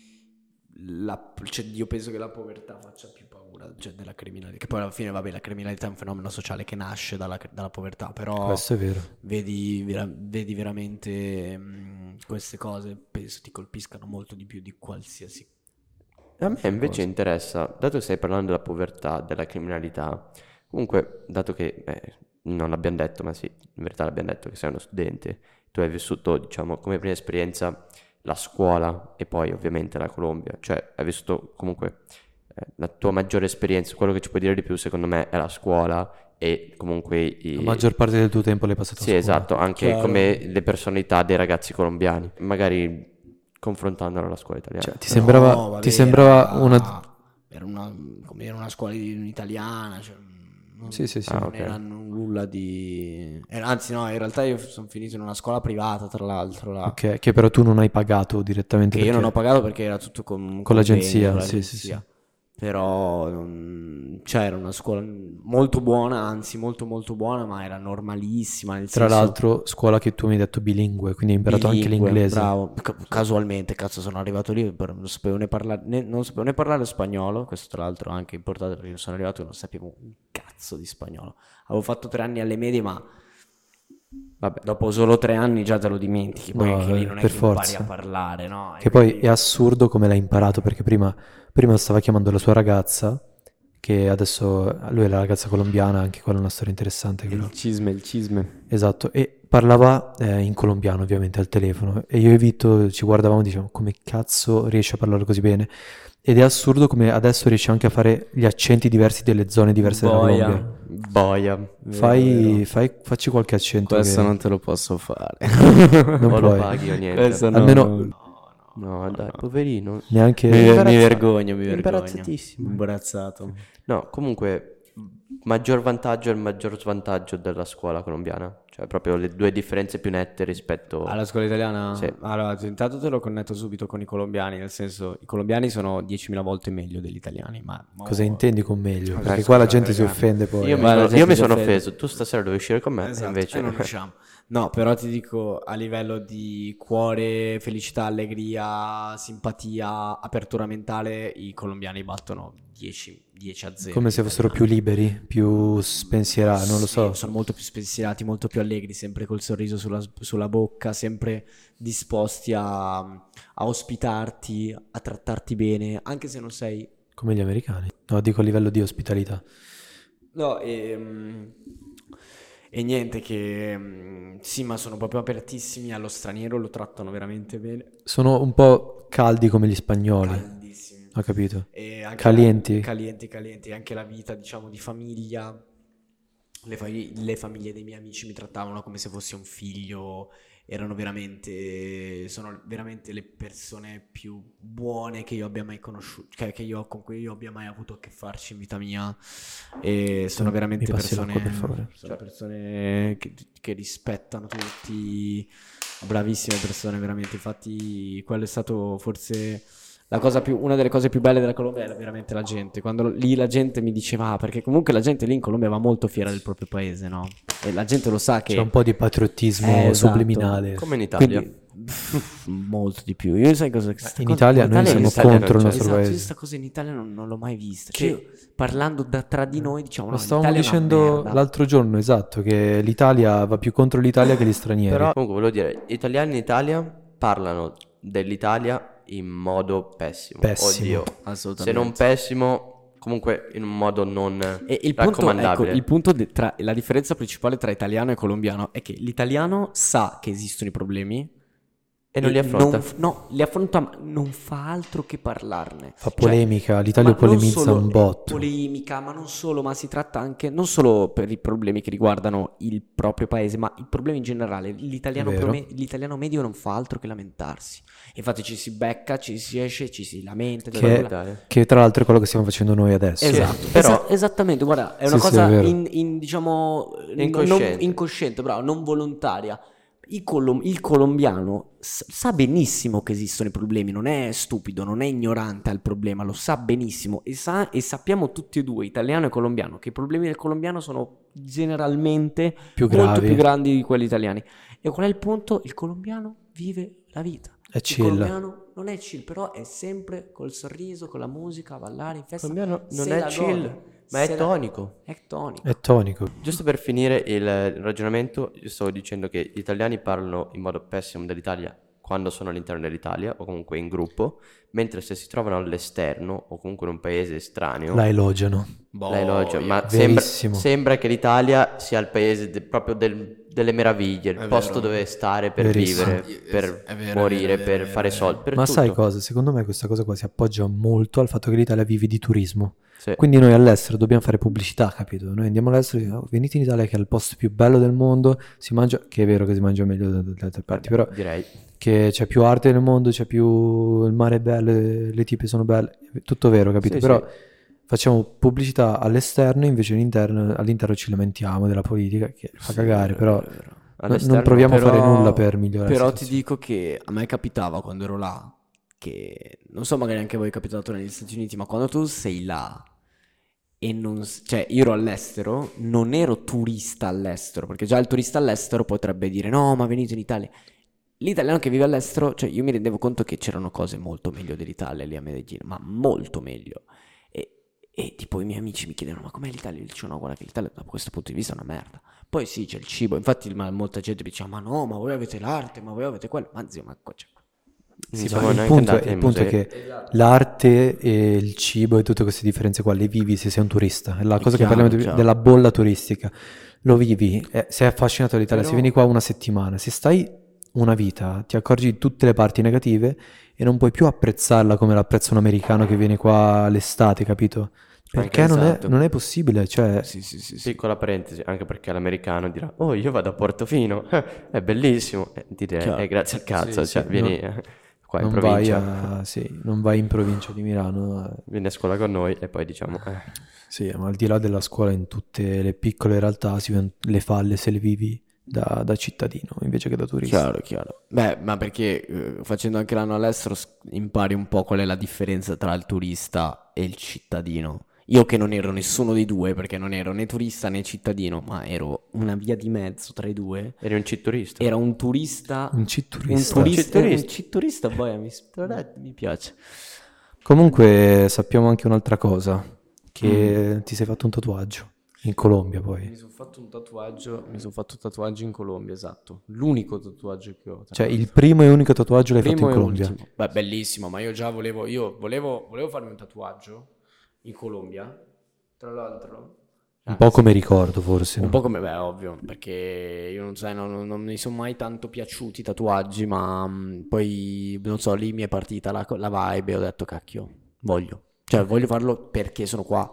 La, cioè, io penso che la povertà faccia più paura cioè, della criminalità. Che poi alla fine, vabbè, la criminalità è un fenomeno sociale che nasce dalla, dalla povertà. Però Questo è vero. vedi, vera- vedi veramente mm, queste cose, penso ti colpiscano molto di più di qualsiasi A me invece Cosa? interessa, dato che stai parlando della povertà, della criminalità, comunque, dato che eh, non l'abbiamo detto, ma sì, in verità l'abbiamo detto che sei uno studente, tu hai vissuto, diciamo, come prima esperienza la scuola e poi ovviamente la Colombia, cioè hai vissuto comunque la tua maggiore esperienza, quello che ci puoi dire di più secondo me è la scuola e comunque i... La maggior parte del tuo tempo l'hai passato a Sì, scuola. esatto, anche Chiaro. come le personalità dei ragazzi colombiani, magari confrontandolo alla scuola italiana. Cioè, ti sembrava, No, vabbè, ti sembrava era- una... Era una, come era una scuola di- italiana, cioè, non, Sì, sì, sì. Ah, non ok. era nulla di... era- anzi no, in realtà io sono finito in una scuola privata, tra l'altro, là, Ok, che però tu non hai pagato direttamente che io non ho perché- pagato perché era tutto con, un Con l'agenzia, con sì, sì, l'agenzia. Però non- cioè, era una scuola molto buona, anzi molto molto buona, ma era normalissima, Tra senso... l'altro, scuola che tu mi hai detto bilingue, quindi hai imparato anche Bilingue, l'inglese. Bravo, Ca- casualmente, cazzo, sono arrivato lì, non sapevo né parlare, né, non sapevo né parlare spagnolo, questo tra l'altro è anche importante perché sono arrivato e non sapevo un cazzo di spagnolo. Avevo fatto tre anni alle medie, ma Vabbè, dopo solo tre anni già te lo dimentichi, poi No, anche lì eh, non è per che impari forza. a parlare, no? E Che poi quindi- è assurdo come l'hai imparato, perché prima, prima stava chiamando la sua ragazza, che adesso lui è la ragazza colombiana, anche quella è una storia interessante. però. il cisme, il cisme. Esatto, e parlava eh, in colombiano ovviamente al telefono e io e Vito ci guardavamo e dicevamo come cazzo riesce a parlare così bene ed è assurdo come adesso riesce anche a fare gli accenti diversi delle zone diverse della Boia. Colombia. boia. Fai, fai- facci qualche accento Questo che non te lo posso fare. <laughs> non o lo paghi o niente. Questo Almeno- no. No, dai, poverino. neanche Mi, mi vergogno, mi vergogno. imbarazzatissimo. Imbarazzato. No, comunque, maggior vantaggio e il maggior svantaggio della scuola colombiana. Cioè, proprio le due differenze più nette rispetto... Alla scuola italiana? Sì. Allora, intanto te lo connetto subito con i colombiani, nel senso, i colombiani sono 10.000 volte meglio degli italiani, ma... cosa intendi con meglio perché qua la gente si offende poi Io mi sono, io mi sono offeso, tu stasera dovevi uscire con me, e Esatto, invece... e non riusciamo. No, però ti dico a livello di cuore, felicità, allegria, simpatia, apertura mentale, i colombiani battono 10, 10 a 0. Come se fossero più liberi, più spensierati, non lo Sì, so. sono molto più spensierati, molto più allegri, sempre col sorriso sulla, sulla bocca, sempre disposti a, a ospitarti, a trattarti bene, anche se non sei Come gli americani. No, dico a livello di ospitalità. No, e, mm, e niente che mm, sì, ma sono proprio apertissimi allo straniero, lo trattano veramente bene. Sono un po' caldi come gli spagnoli. Caldissimi. Ho capito. E anche Calienti. la- calienti, calienti. Anche la vita, diciamo, di famiglia. Le, fa- le famiglie dei miei amici mi trattavano come se fossi un figlio. Erano veramente, sono veramente le persone più buone che io abbia mai conosciuto, che, che io, con cui io abbia mai avuto a che farci in vita mia. E sono veramente persone, per favore? sono persone che, che rispettano tutti, bravissime persone, veramente. Infatti, quello è stato forse più, una delle cose più belle della Colombia era veramente la gente. Quando lì la gente mi diceva, ah, perché comunque la gente lì in Colombia va molto fiera del proprio paese, no? E la gente lo sa che... C'è un po' di patriottismo Eh, esatto. subliminale. Come in Italia. Quindi, pff, molto di più. Io sai cosa... sta In cosa- Italia noi siamo Italia non contro il nostro Esatto, paese. questa cosa in Italia non, non l'ho mai vista. Che- Cioè, io, parlando da, tra di noi diciamo, Lo no, stavamo dicendo l'altro giorno, esatto, che l'Italia va più contro l'Italia che gli stranieri. Però comunque volevo dire, gli italiani in Italia parlano dell'Italia in modo pessimo. Pessimo. Oddio. Assolutamente. Se non pessimo, comunque in un modo non E il punto, ecco, il punto de- tra, la differenza principale tra italiano e colombiano è che l'italiano sa che esistono i problemi E non li affronta. non no, li affronta, ma non fa altro che parlarne. Fa Cioè, polemica, l'Italia polemizza solo- un botto. Polemica, ma non solo, ma si tratta anche non solo per i problemi che riguardano il proprio paese, ma i problemi in generale. L'italiano, È prome- l'italiano medio non fa altro che lamentarsi. Infatti ci si becca, ci si esce, ci si lamenta. Che-. Che tra l'altro è quello che stiamo facendo noi adesso. Esatto, però- Esa- esattamente, guarda, è una Sì, sì, cosa è vero. in, in, diciamo Incosciente. non- incosciente, bravo, non volontaria. Il, colom- il colombiano sa benissimo che esistono i problemi, non è stupido, non è ignorante al problema, lo sa benissimo e, sa- e sappiamo tutti e due, italiano e colombiano, che i problemi del colombiano sono generalmente Più molto più grandi di quelli italiani. E qual è il punto? Il colombiano vive la vita. È Il chill. colombiano non è chill, però è sempre col sorriso, con la musica, a ballare in festa. colombiano non è chill, gode, ma è se la- tonico. È tonico. È tonico. Giusto per finire il ragionamento, io stavo dicendo che gli italiani parlano in modo pessimo dell'Italia quando sono all'interno dell'Italia o comunque in gruppo, mentre se si trovano all'esterno o comunque in un paese estraneo, La elogiano. la elogiano. Ma sembra, sembra che l'Italia sia il paese de- proprio del- delle meraviglie, il È posto vero. dove stare per Verissimo. vivere, per vero, morire, vero, per fare soldi, per Ma sai tutto. cosa? Secondo me questa cosa qua si appoggia molto al fatto che l'Italia vive di turismo. Sì. Quindi noi all'estero dobbiamo fare pubblicità, capito? Noi andiamo all'estero e diciamo, "Oh, venite in Italia che è il posto più bello del mondo, si mangia, che è vero che si mangia meglio da- dalle altre parti, però direi. che c'è più arte nel mondo, c'è più il mare è bello, le tipe sono belle, tutto vero, capito? Sì, Però sì. facciamo pubblicità all'esterno, invece all'interno, all'interno ci lamentiamo della politica, che fa cagare, però no- non proviamo a fare Però- nulla per migliorare la Però ti dico che a me capitava quando ero là, che non so magari anche voi è capitato negli Stati Uniti, ma quando tu sei là e non... cioè io ero all'estero, non ero turista all'estero, perché già il turista all'estero potrebbe dire no, ma venite in Italia. L'italiano che vive all'estero, cioè io mi rendevo conto che c'erano cose molto meglio dell'Italia lì a Medellin, ma molto meglio. E, e tipo i miei amici mi chiedevano ma com'è l'Italia? Io dicevo no, guarda che l'Italia da questo punto di vista è una merda. Poi sì, c'è il cibo, infatti ma molta gente mi diceva ma no, ma voi avete l'arte, ma voi avete quello. Ma zio, ma c'è... Sì, ma il punto, andati il punto è che l'arte e il cibo e tutte queste differenze qua le vivi se sei un turista. È la È cosa che chiaro, parliamo di- chiaro. della bolla turistica. Lo vivi, eh, sei affascinato dall'Italia, se Però- vieni qua una settimana, se stai una vita, ti accorgi di tutte le parti negative e non puoi più apprezzarla come l'apprezza un americano che viene qua l'estate, capito? Perché Anche non, è, esatto. non è possibile, cioè... Sì, sì, sì, sì. Piccola parentesi, anche perché l'americano dirà, oh io vado a Portofino, <laughs> è bellissimo, e ti direi, eh, grazie al cazzo, Sì, cioè sì, vieni no. Qua in Non vai, provincia, a, sì, non vai in provincia di Milano, eh, vieni a scuola con noi e poi diciamo, eh, Sì, ma al di là della scuola, in tutte le piccole realtà si vedono le falle se le vivi da, da cittadino invece che da turista. Chiaro, chiaro. Beh, ma perché eh, facendo anche l'anno all'estero impari un po' qual è la differenza tra il turista e il cittadino. Io che non ero nessuno dei due, perché non ero né turista né cittadino, ma ero una via di mezzo tra i due. Eri un citturista. Era un turista. Un Un citturista. turista. Citturista. Un citturista, boia, mi, mi piace. Comunque sappiamo anche un'altra cosa, che Mm. ti sei fatto un tatuaggio in Colombia Mi poi. sono fatto un tatuaggio, mi sono fatto un tatuaggio in Colombia, esatto. L'unico tatuaggio che ho. Cioè il primo e unico tatuaggio l'hai fatto Primo in e Colombia. ultimo. Beh, bellissimo, ma io già volevo, io volevo, volevo farmi un tatuaggio in Colombia, tra l'altro. Un po' come ricordo forse. Un no? po' come, beh, ovvio, perché io non sai, non, non- non mi sono mai tanto piaciuti i tatuaggi, ma mh, poi, non so, lì mi è partita la, la vibe e ho detto, cacchio, voglio. Cioè, voglio farlo perché sono qua.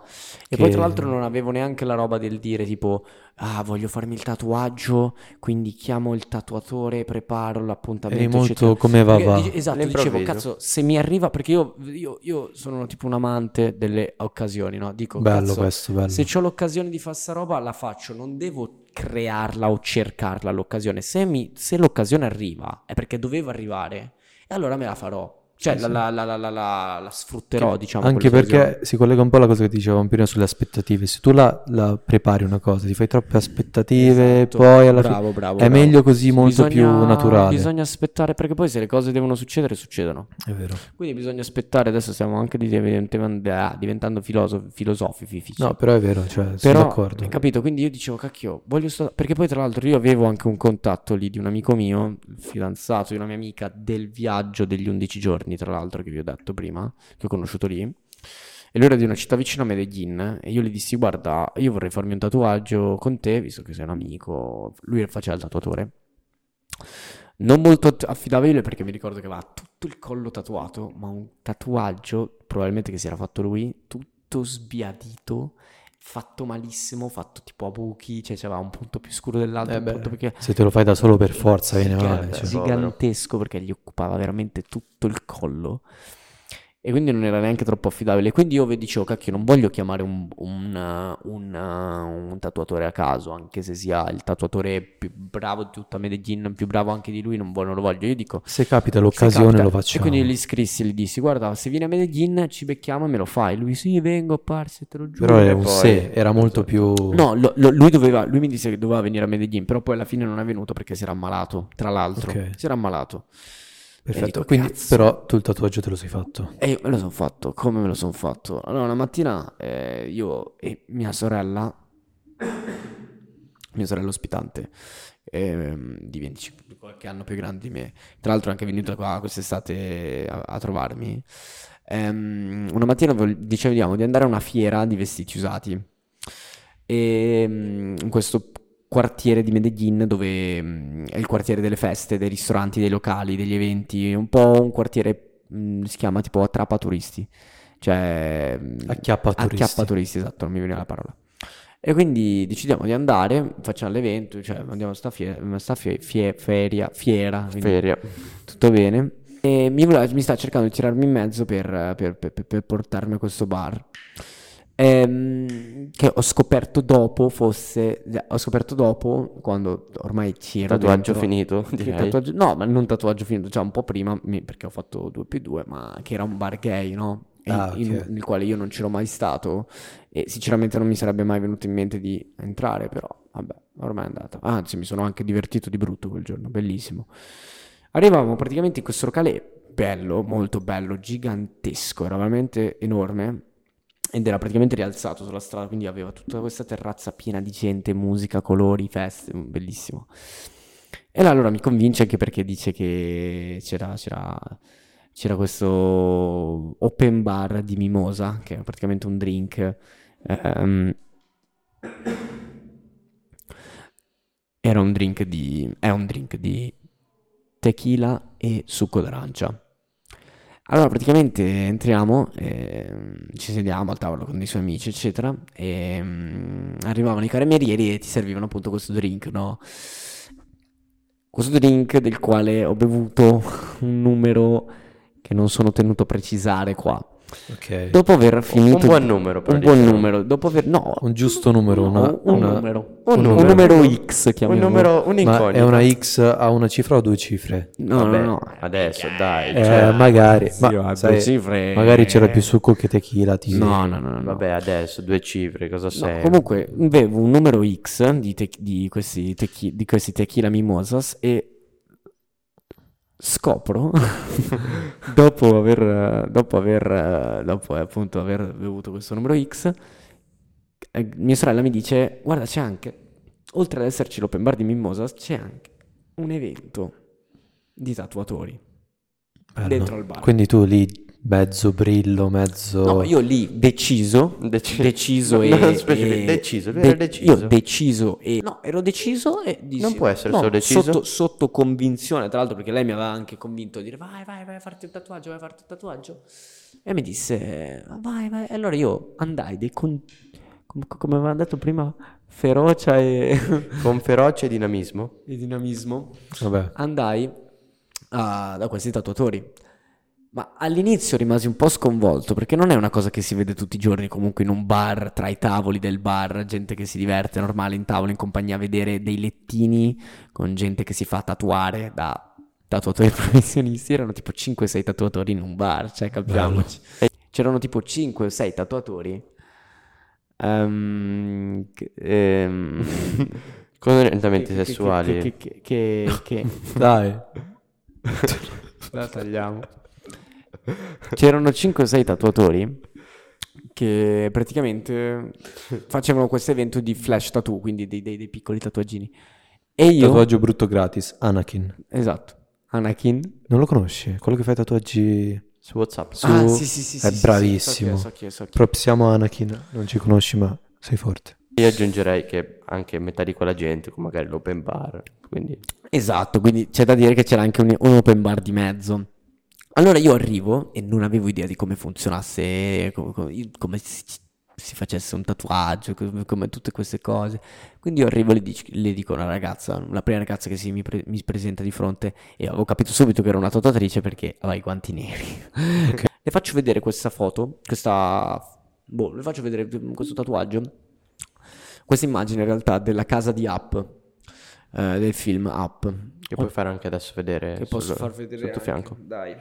E poi, Che- tra l'altro, non avevo neanche la roba del dire, tipo, ah, voglio farmi il tatuaggio, quindi chiamo il tatuatore, preparo l'appuntamento, molto eccetera. come va Perché va. dice- esatto, dicevo, cazzo, se mi arriva, perché io, io, io sono tipo un amante delle occasioni, no? Dico, Bello cazzo, questo, bello. se ho l'occasione di fare sta roba, la faccio, non devo crearla o cercarla l'occasione. Se, mi- se l'occasione arriva, è perché doveva arrivare, e allora me la farò. Cioè, Sì, la, sì. la- la- la- la- sfrutterò, diciamo. Anche perché si collega un po' alla cosa che dicevamo prima sulle aspettative. Se tu la, la prepari una cosa, ti fai troppe aspettative, Esatto, poi alla fine bravo, bravo, è bravo. meglio così, molto più Bisogna- naturale. Bisogna aspettare, perché poi se le cose devono succedere, succedono. È vero. Quindi bisogna aspettare, adesso stiamo anche diventando, ah, diventando filosofi, filosofici. No, però è vero, cioè, sono Però, d'accordo. hai capito? Quindi io dicevo, cacchio, voglio sta- Perché poi tra l'altro io avevo anche un contatto lì di un amico mio, il fidanzato di una mia amica del viaggio degli 11 giorni, tra l'altro, che vi ho detto prima, che ho conosciuto lì. E lui era di una città vicino a Medellin e io gli dissi, guarda, io vorrei farmi un tatuaggio con te, visto che sei un amico. Lui faceva il tatuatore. Non molto affidabile perché mi ricordo che aveva tutto il collo tatuato, ma un tatuaggio, probabilmente che si era fatto lui, tutto sbiadito, fatto malissimo, fatto tipo a buchi, cioè c'aveva un punto più scuro dell'altro, Eh beh, perché Se te lo fai da solo per forza viene male. cioè. gigantesco perché gli occupava veramente tutto il collo. E quindi non era neanche troppo affidabile. Quindi io vi dicevo, cacchio, non voglio chiamare un, un, un, un tatuatore a caso, anche se sia il tatuatore più bravo di tutta Medellin, più bravo anche di lui, non, non lo voglio. Io dico, Se capita se l'occasione capita. lo E facciamo. quindi gli scrissi, gli dissi, guarda, se vieni a Medellin ci becchiamo e me lo fai. Lui, sì, vengo, parce, te lo giuro. Però era E un poi- se, era molto più... No, lo- lo- lui, doveva, lui mi disse che doveva venire a Medellin, però poi alla fine non è venuto perché si era ammalato, tra l'altro. Ok. Si era ammalato. Perfetto, dico, quindi cazzo. però tu il tatuaggio te lo sei fatto. E io me lo sono fatto, come me lo sono fatto? Allora, una mattina eh, io e mia sorella, mia sorella ospitante, ehm, di 25, di qualche anno più grande di me, tra l'altro è anche venuta qua quest'estate a, a trovarmi, ehm, una mattina decidevamo di andare a una fiera di vestiti usati. E mm, in questo quartiere di Medellin dove mm, è il quartiere delle feste, dei ristoranti, dei locali, degli eventi, è un po' un quartiere, mm, si chiama tipo attrappa turisti, cioè mm, Acchiappa turisti. acchiappa turisti, esatto, non mi veniva la parola. E quindi decidiamo di andare, facciamo l'evento, cioè andiamo a sta, fie- sta fie- fie- feria, fiera, Feria. tutto bene. E mi, voleva- mi sta cercando di tirarmi in mezzo per- per- per- per portarmi a questo bar. Ehm, che ho scoperto dopo fosse. Ho scoperto dopo, quando ormai c'ero Tatuaggio dentro, finito, direi. tatuaggio- no, ma non tatuaggio finito, già un po' prima, perché ho fatto 2 più 2, ma che era un bar gay, no? Ah, in- ok. nel quale io non c'ero mai stato e sinceramente non mi sarebbe mai venuto in mente di entrare, però vabbè, ormai è andata. Anzi, mi sono anche divertito di brutto quel giorno, bellissimo. Arrivavamo praticamente in questo locale bello, molto bello, gigantesco, era veramente enorme ed era praticamente rialzato sulla strada, quindi aveva tutta questa terrazza piena di gente, musica, colori, feste, bellissimo. E allora mi convince anche perché dice che c'era, c'era, c'era questo open bar di mimosa, che era praticamente un drink. ehm, era un drink di... è un drink di tequila e succo d'arancia. Allora, praticamente entriamo, ehm, ci sediamo al tavolo con dei suoi amici, eccetera, e mm, arrivavano i carabinieri e ti servivano appunto questo drink, no? Questo drink del quale ho bevuto un numero che non sono tenuto a precisare qua. Ok. Dopo aver finito... un buon numero, Un buon diciamo. numero. Dopo aver... No, Un giusto numero, no, una, un una- numero. un Un, numero. numero X, Un chiamiamolo. numero, un Ma è una X a una cifra o due cifre? No, Vabbè, no, no. adesso, dai. Eh, cioè, magari, Zio, ma due sai, cifre- magari c'era più succo che tequila. Ti... No, no, no, no. no. Vabbè, adesso, due cifre, cosa No, sei? comunque bevo un numero X di, te- di questi, techi- di questi tequila mimosas e scopro, <laughs> dopo aver, dopo aver, dopo appunto aver bevuto questo numero X, eh, mia sorella mi dice, guarda c'è anche, oltre ad esserci l'open bar di mimosas, c'è anche un evento di tatuatori Bello. dentro al bar. Quindi tu lì, mezzo brillo, mezzo... No, io lì deciso, Deci- deciso No, e... no, specifico, e- deciso, lui era de- deciso. Io deciso e... No, ero deciso e dissi... Non può essere no, solo deciso. Sotto, sotto convinzione, tra l'altro perché lei mi aveva anche convinto a dire vai, vai, vai a farti un tatuaggio, vai a farti un tatuaggio. E mi disse vai, vai. E allora io andai dei con... com- come avevamo detto prima, ferocia e, <laughs> Con feroce dinamismo. e dinamismo. Vabbè. Andai a- da questi tatuatori. Ma all'inizio rimasi un po' sconvolto perché non è una cosa che si vede tutti i giorni comunque in un bar, tra i tavoli del bar, gente che si diverte normale in tavola in compagnia a vedere dei lettini con gente che si fa tatuare da tatuatori <laughs> professionisti. Erano tipo 5-6 tatuatori in un bar, cioè capiamoci. C'erano tipo 5-6 tatuatori. ehm, che- ehm, <laughs> Con orientamenti che- sessuali. che- che- che- che- <laughs> Dai. La tagliamo. C'erano 5-6 tatuatori che praticamente facevano questo evento di flash tattoo, quindi dei, dei- dei piccoli tatuaggini. E io, Tatuaggio brutto gratis, Anakin. esatto, Anakin. Non lo conosci? Quello che fa i tatuaggi... Su WhatsApp. Su- Ah, sì, sì, sì, è sì, sì, bravissimo. So chi è, so chi è, so chi è. Propsiamo Anakin. Non ci conosci, ma sei forte. Io aggiungerei che anche metà di quella gente, con magari l'open bar. Quindi Esatto, quindi c'è da dire che c'era anche un, un open bar di mezzo. Allora io arrivo e non avevo idea di come funzionasse, come, come- come si, si facesse un tatuaggio, come, come tutte queste cose. Quindi io arrivo e le, dic- le dico una ragazza, la prima ragazza che si mi, pre- mi presenta di fronte e avevo capito subito che era una tatuatrice perché aveva i guanti neri. <laughs> <laughs> Le faccio vedere questa foto, questa... Boh, le faccio vedere questo tatuaggio. Questa immagine in realtà della casa di Up, eh, del film Up. che puoi fare anche adesso vedere. Che posso sul- far vedere Sotto anche. fianco. Dai,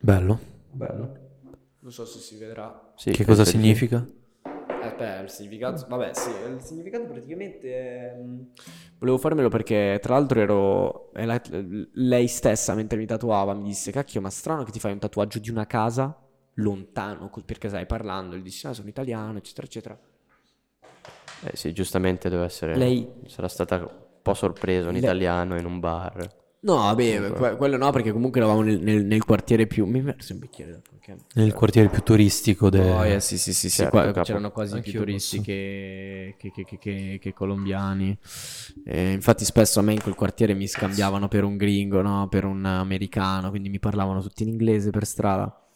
Bello. bello. Non so se si vedrà. Sì, che cosa sì. significa? Eh, beh, il significato, vabbè, sì, il significato praticamente è... mm, Volevo farmelo perché, tra l'altro, ero... Lei stessa, mentre mi tatuava, mi disse, cacchio, ma strano che ti fai un tatuaggio di una casa lontano, perché sai, parlando, gli dissi, ah, sono italiano, eccetera, eccetera. Eh sì, giustamente deve essere. Lei- Sarà stata un po' sorpresa un Lei- italiano in un bar. No, vabbè, que- quello no, perché comunque eravamo nel, nel- nel quartiere più... Mi verso un bicchiere. Nel quartiere più turistico del... Oh, eh, sì, sì, sì, sì, Certo, qua- c'erano quasi più Anch'io turisti posso. che, che- che- che- colombiani. E infatti spesso a me in quel quartiere mi scambiavano per un gringo, no? Per un americano, quindi mi parlavano tutti in inglese per strada.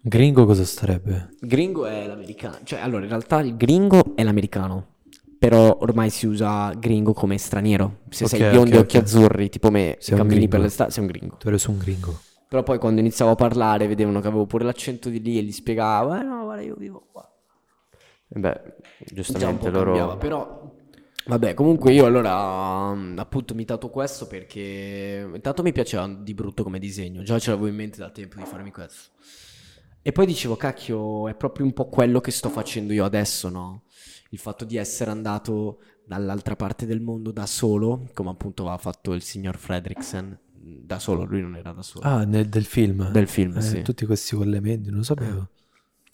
Gringo cosa starebbe? Gringo è l'americano, cioè allora in realtà il gringo è l'americano, però ormai si usa gringo come straniero. Se Ok, sei biondo e ok, occhi ok. azzurri, tipo me, Sei cammini per l'estate, sei un gringo. Tu eri un gringo. Però poi quando iniziavo a parlare vedevano che avevo pure l'accento di lì e gli spiegavo, eh no, guarda io vivo qua. E Beh, Già un giustamente loro. cambiava, però vabbè, comunque io allora mm, appunto mi tatuo questo perché intanto mi piaceva di brutto come disegno, già ce l'avevo in mente da tempo di farmi questo. E poi dicevo, cacchio, è proprio un po' quello che sto facendo io adesso, no? Il fatto di essere andato dall'altra parte del mondo da solo, come appunto aveva fatto il signor Fredricksen, da solo, lui non era da solo. Ah, nel- del film? Del film, Eh, sì. Tutti questi collegamenti, non lo sapevo.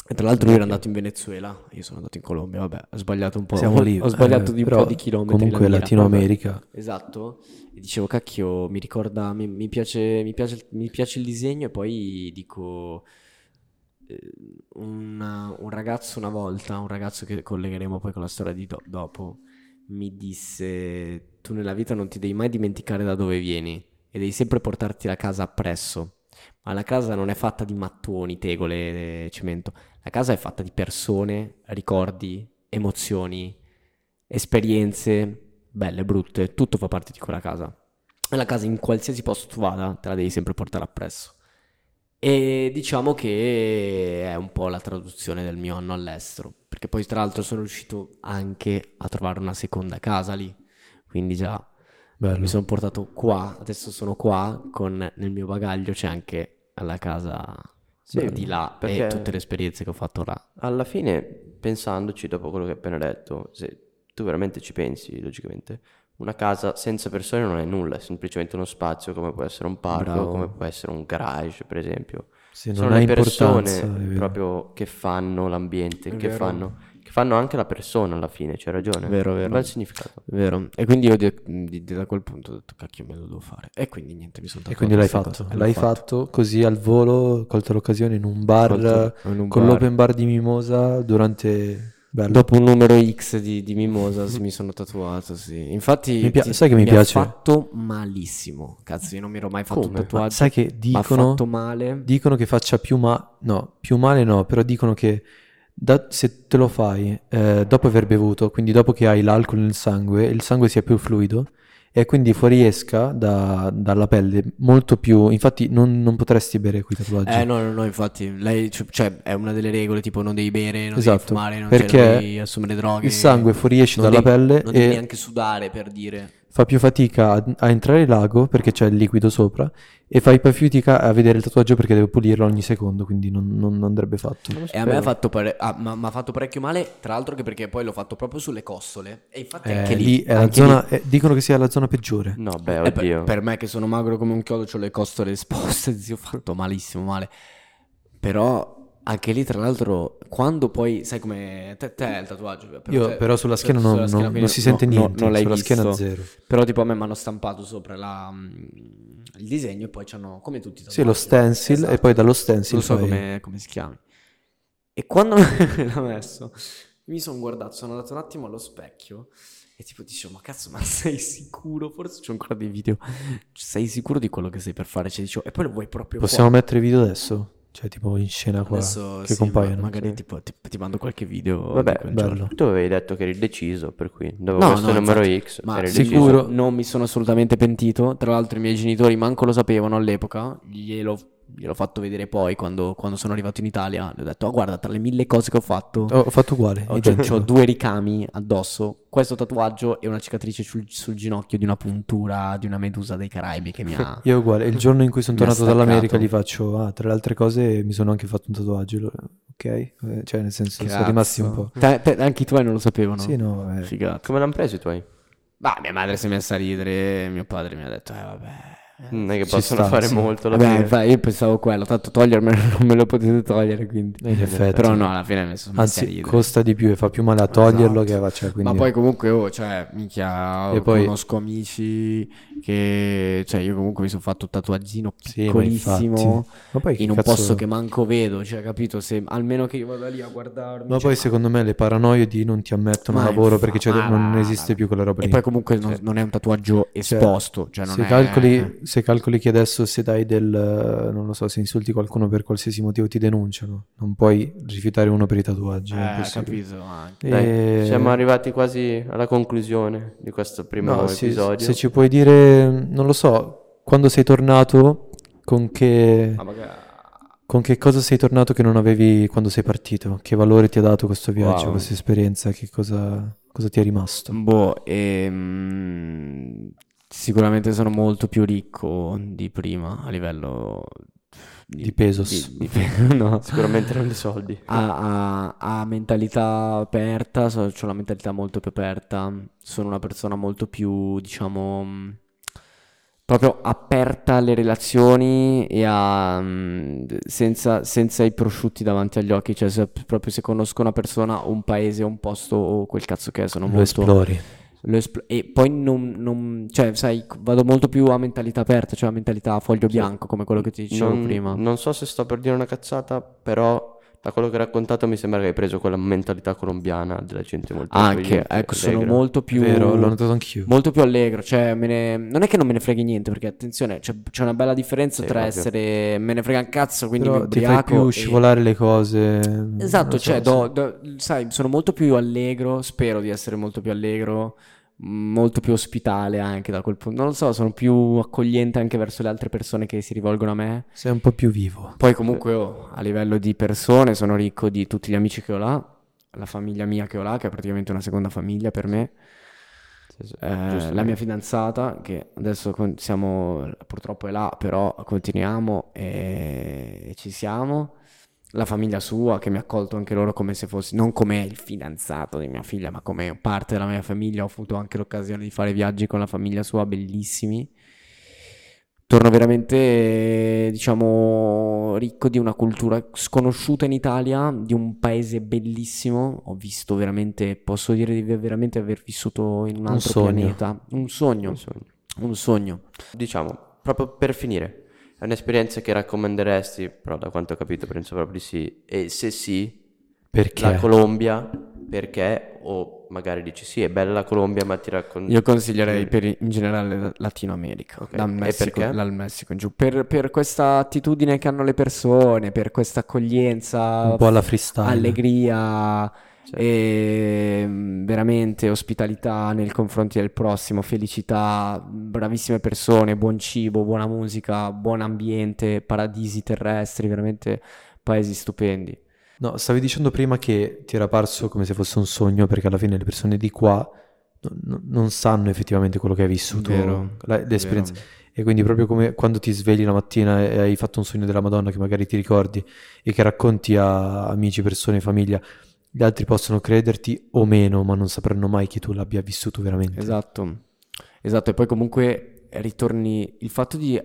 E tra l'altro lui era andato in Venezuela, io sono andato in Colombia, vabbè, ho sbagliato un po'. Siamo lì. Ho sbagliato eh, di un po' di chilometri. Comunque la. Latino. America. Esatto, e dicevo cacchio, mi ricorda, mi, mi piace, mi piace, mi piace il disegno e poi dico, eh, un, un ragazzo una volta, un ragazzo che collegheremo poi con la storia di do- dopo, mi disse, tu nella vita non ti devi mai dimenticare da dove vieni e devi sempre portarti la casa appresso, ma la casa non è fatta di mattoni, tegole, e cemento, la casa è fatta di persone, ricordi, emozioni, esperienze belle, brutte, tutto fa parte di quella casa. E la casa in qualsiasi posto tu vada te la devi sempre portare appresso. E diciamo che è un po' la traduzione del mio anno all'estero, perché poi tra l'altro sono riuscito anche a trovare una seconda casa lì, quindi già Bello. mi sono portato qua, adesso sono qua, con nel mio bagaglio c'è anche la casa Sì, di là e tutte le esperienze che ho fatto là. Alla fine, pensandoci dopo quello che hai appena detto, se tu veramente ci pensi, logicamente, una casa senza persone non è nulla, è semplicemente uno spazio come può essere un parco, Bravo. come può essere un garage, per esempio. Sì, Sono le persone proprio che fanno l'ambiente, che fanno, che fanno anche la persona alla fine, c'hai ragione. Vero, Un vero. bel significato. Vero, e quindi io di- di- da quel punto ho detto cacchio me lo devo fare e quindi niente mi sono E tatuato quindi l'hai fatto. cosa. E L'hai fatto così al volo, ho colto l'occasione in un bar, Colto in un con bar. l'open bar di Mimosa durante... Bello. Dopo un numero X di, di Mimosas mi sono tatuato, sì. Infatti, Mi pia- ti- sai che mi ha piace? fatto malissimo. Cazzo, io non mi ero mai fatto Come? un tatuaggio. Ma sai che ha dicono, male. dicono che faccia più ma... No, più male no, però dicono che da- se te lo fai eh, dopo aver bevuto, quindi dopo che hai l'alcol nel sangue, il sangue sia più fluido e quindi fuoriesca da- dalla pelle molto più... Infatti non, non potresti bere quei tatuaggi. Eh no, no, no, infatti, lei, cioè, cioè, è una delle regole, tipo non devi bere, non devi Esatto, fumare, non perché cioè, non devi assumere droghe. Il sangue fuoriesce dalla devi- pelle Non devi e neanche sudare, per dire. Fa più fatica a, a entrare in lago perché c'è il liquido sopra e fai più fatica a vedere il tatuaggio perché deve pulirlo ogni secondo, quindi non, non andrebbe fatto. E a me ha fatto, pare- ah, ma- m'ha fatto parecchio male, tra l'altro che perché poi l'ho fatto proprio sulle costole. E infatti Eh, anche lì, lì è la anche zona, lì- eh, dicono che sia la zona peggiore. No, beh, Eh, per, oddio. per me che sono magro come un chiodo, ho le costole <laughs> esposte, zio, ho fatto malissimo, male. Però anche lì, tra l'altro, quando poi, sai come... Te, te il tatuaggio. Però Io te- però sulla schiena non, sulla schiena, non- non si sente no- niente, non l'hai sulla visto. schiena zero. Però tipo a me mi hanno stampato sopra la, mm, il disegno e poi c'hanno, come tutti Sì, lo stencil esatto. e poi dallo stencil non so fai- come, come si chiami. E quando me <laughs> l'ha messo, mi sono guardato, sono andato un attimo allo specchio e tipo dicevo, ma cazzo, ma <laughs> sei sicuro? Forse c'ho ancora dei video. Sei sicuro di quello che sei per fare? Cioè, dicevo, e poi lo vuoi proprio Possiamo qua? mettere video adesso? Cioè tipo in scena qua Adesso che sì, compaiono. ma- magari Sì. tipo, ti, ti mando qualche video Vabbè. Tu avevi detto che eri deciso, per cui dopo No, questo no, numero infatti, X ma eri sicuro- deciso. non mi sono assolutamente pentito. Tra l'altro, i miei genitori manco lo sapevano all'epoca. Glielo, gliel'ho fatto vedere poi quando, quando sono arrivato in Italia. Le ho detto: Oh, guarda, tra le mille cose che ho fatto, Oh, ho fatto uguale, ho, ho due ricami addosso. Questo tatuaggio e una cicatrice sul, sul ginocchio di una puntura di una medusa dei Caraibi che mi ha. <laughs> Io uguale, il giorno in cui sono tornato dall'America gli faccio, ah, tra le altre cose mi sono anche fatto un tatuaggio, ok? Eh, Cioè nel senso sono Cazzo. rimasti un po'. Te- te- anche i tuoi non lo sapevano. Sì, no, eh. Figata. Come l'hanno preso i tuoi? Bah, mia madre si è messa a ridere. Mio padre mi ha detto: Eh, vabbè. Non è che Ci possono sta, fare sì. molto alla Vabbè, fine. io pensavo quello, tanto togliermelo non <laughs> me lo potete togliere, quindi. In effetti. Però no, alla fine mi sono Anzi, costa di più e fa più male a toglierlo Esatto. che a cioè, quindi... Ma poi comunque, oh, cioè, minchia, E poi- conosco amici che... Cioè, io comunque mi sono fatto un tatuaggino Sì, ma piccolissimo. Ma poi in un cazzo- posto che manco vedo, cioè, capito? Se, almeno che io vada lì a guardarmi... Ma cioè, poi secondo me le paranoie di non ti ammettono Ma lavoro infa- perché cioè, ma non esiste più quella roba E lì. poi comunque non, non è un tatuaggio esposto, cioè non se, è... calcoli, se calcoli che adesso se dai del... non lo so, se insulti qualcuno per qualsiasi motivo ti denunciano, non puoi rifiutare uno per i tatuaggi. Eh, capito, anche. E- siamo arrivati quasi alla conclusione di questo primo No, episodio. se ci puoi dire, non lo so, quando sei tornato, con che, Ma magari... con che cosa sei tornato che non avevi quando sei partito? Che valore ti ha dato questo viaggio, Wow. questa esperienza? Che cosa, cosa ti è rimasto? Boh, ehm, sicuramente sono molto più ricco di prima a livello Di pesos. di- di- <laughs> no. Sicuramente non di soldi. Ha, ha- ha mentalità aperta, ho una mentalità molto più aperta, sono una persona molto più, diciamo, proprio aperta alle relazioni e a, senza, senza i prosciutti davanti agli occhi, cioè se, proprio se conosco una persona, un paese, un posto o quel cazzo che è, sono Lo molto... esplori. Espl- e poi non, non- cioè, sai, vado molto più a mentalità aperta, cioè a mentalità a foglio bianco, come quello che ti dicevo non, prima. non so se sto per dire una cazzata, però da quello che hai raccontato mi sembra che hai preso quella mentalità colombiana della gente molto Anche, ecco, sono allegra. molto più, Vero, l'ho notato anch'io. molto più allegro, cioè me ne- non è che non me ne freghi niente, perché attenzione, c'è, c'è una bella differenza Sì, tra ovvio. essere me ne frega un cazzo, quindi Però mi ti fai ubriaco più e- scivolare le cose. Esatto, so, cioè, do- do- sai, sono molto più allegro, spero di essere molto più allegro, molto più ospitale anche da quel punto. Non lo so, sono più accogliente anche verso le altre persone che si rivolgono a me. Sei un po' più vivo. Poi comunque oh, a livello di persone sono ricco di tutti gli amici che ho là, la famiglia mia che ho là, che è praticamente una seconda famiglia per me. Sì, sì, Eh, la mia fidanzata, che adesso con- siamo, purtroppo è là, però continuiamo e, e ci siamo. La famiglia sua, che mi ha accolto anche loro come se fossi, non come il fidanzato di mia figlia, ma come parte della mia famiglia. Ho avuto anche l'occasione di fare viaggi con la famiglia sua, bellissimi. Torno veramente, diciamo, ricco di una cultura sconosciuta in Italia, di un paese bellissimo. Ho visto veramente, posso dire di veramente aver vissuto in un Un altro sogno. pianeta. Un sogno, Un sogno. un sogno. Diciamo, proprio per finire, è un'esperienza che raccomanderesti, però da quanto ho capito penso proprio di sì, e se sì, Perché? la Colombia, perché? O magari dici sì, è bella la Colombia, ma ti racconto... Io consiglierei per in generale la- Latino America, Ok. dal Messico, dal Messico in giù, per, per questa attitudine che hanno le persone, per questa accoglienza, Un po' alla freestyle. allegria Sì. e mm, veramente ospitalità nei confronti del prossimo, felicità, bravissime persone, buon cibo, buona musica, buon ambiente, paradisi terrestri, veramente paesi stupendi. No, stavi dicendo prima che ti era parso come se fosse un sogno perché alla fine le persone di qua no- non sanno effettivamente quello che hai vissuto, Vero, la- l'esperienza. vero. E quindi proprio come quando ti svegli la mattina e hai fatto un sogno della Madonna che magari ti ricordi e che racconti a amici, persone, famiglia, gli altri possono crederti o meno, ma non sapranno mai che tu l'abbia vissuto veramente. Esatto, esatto, e poi comunque ritorni, il fatto di,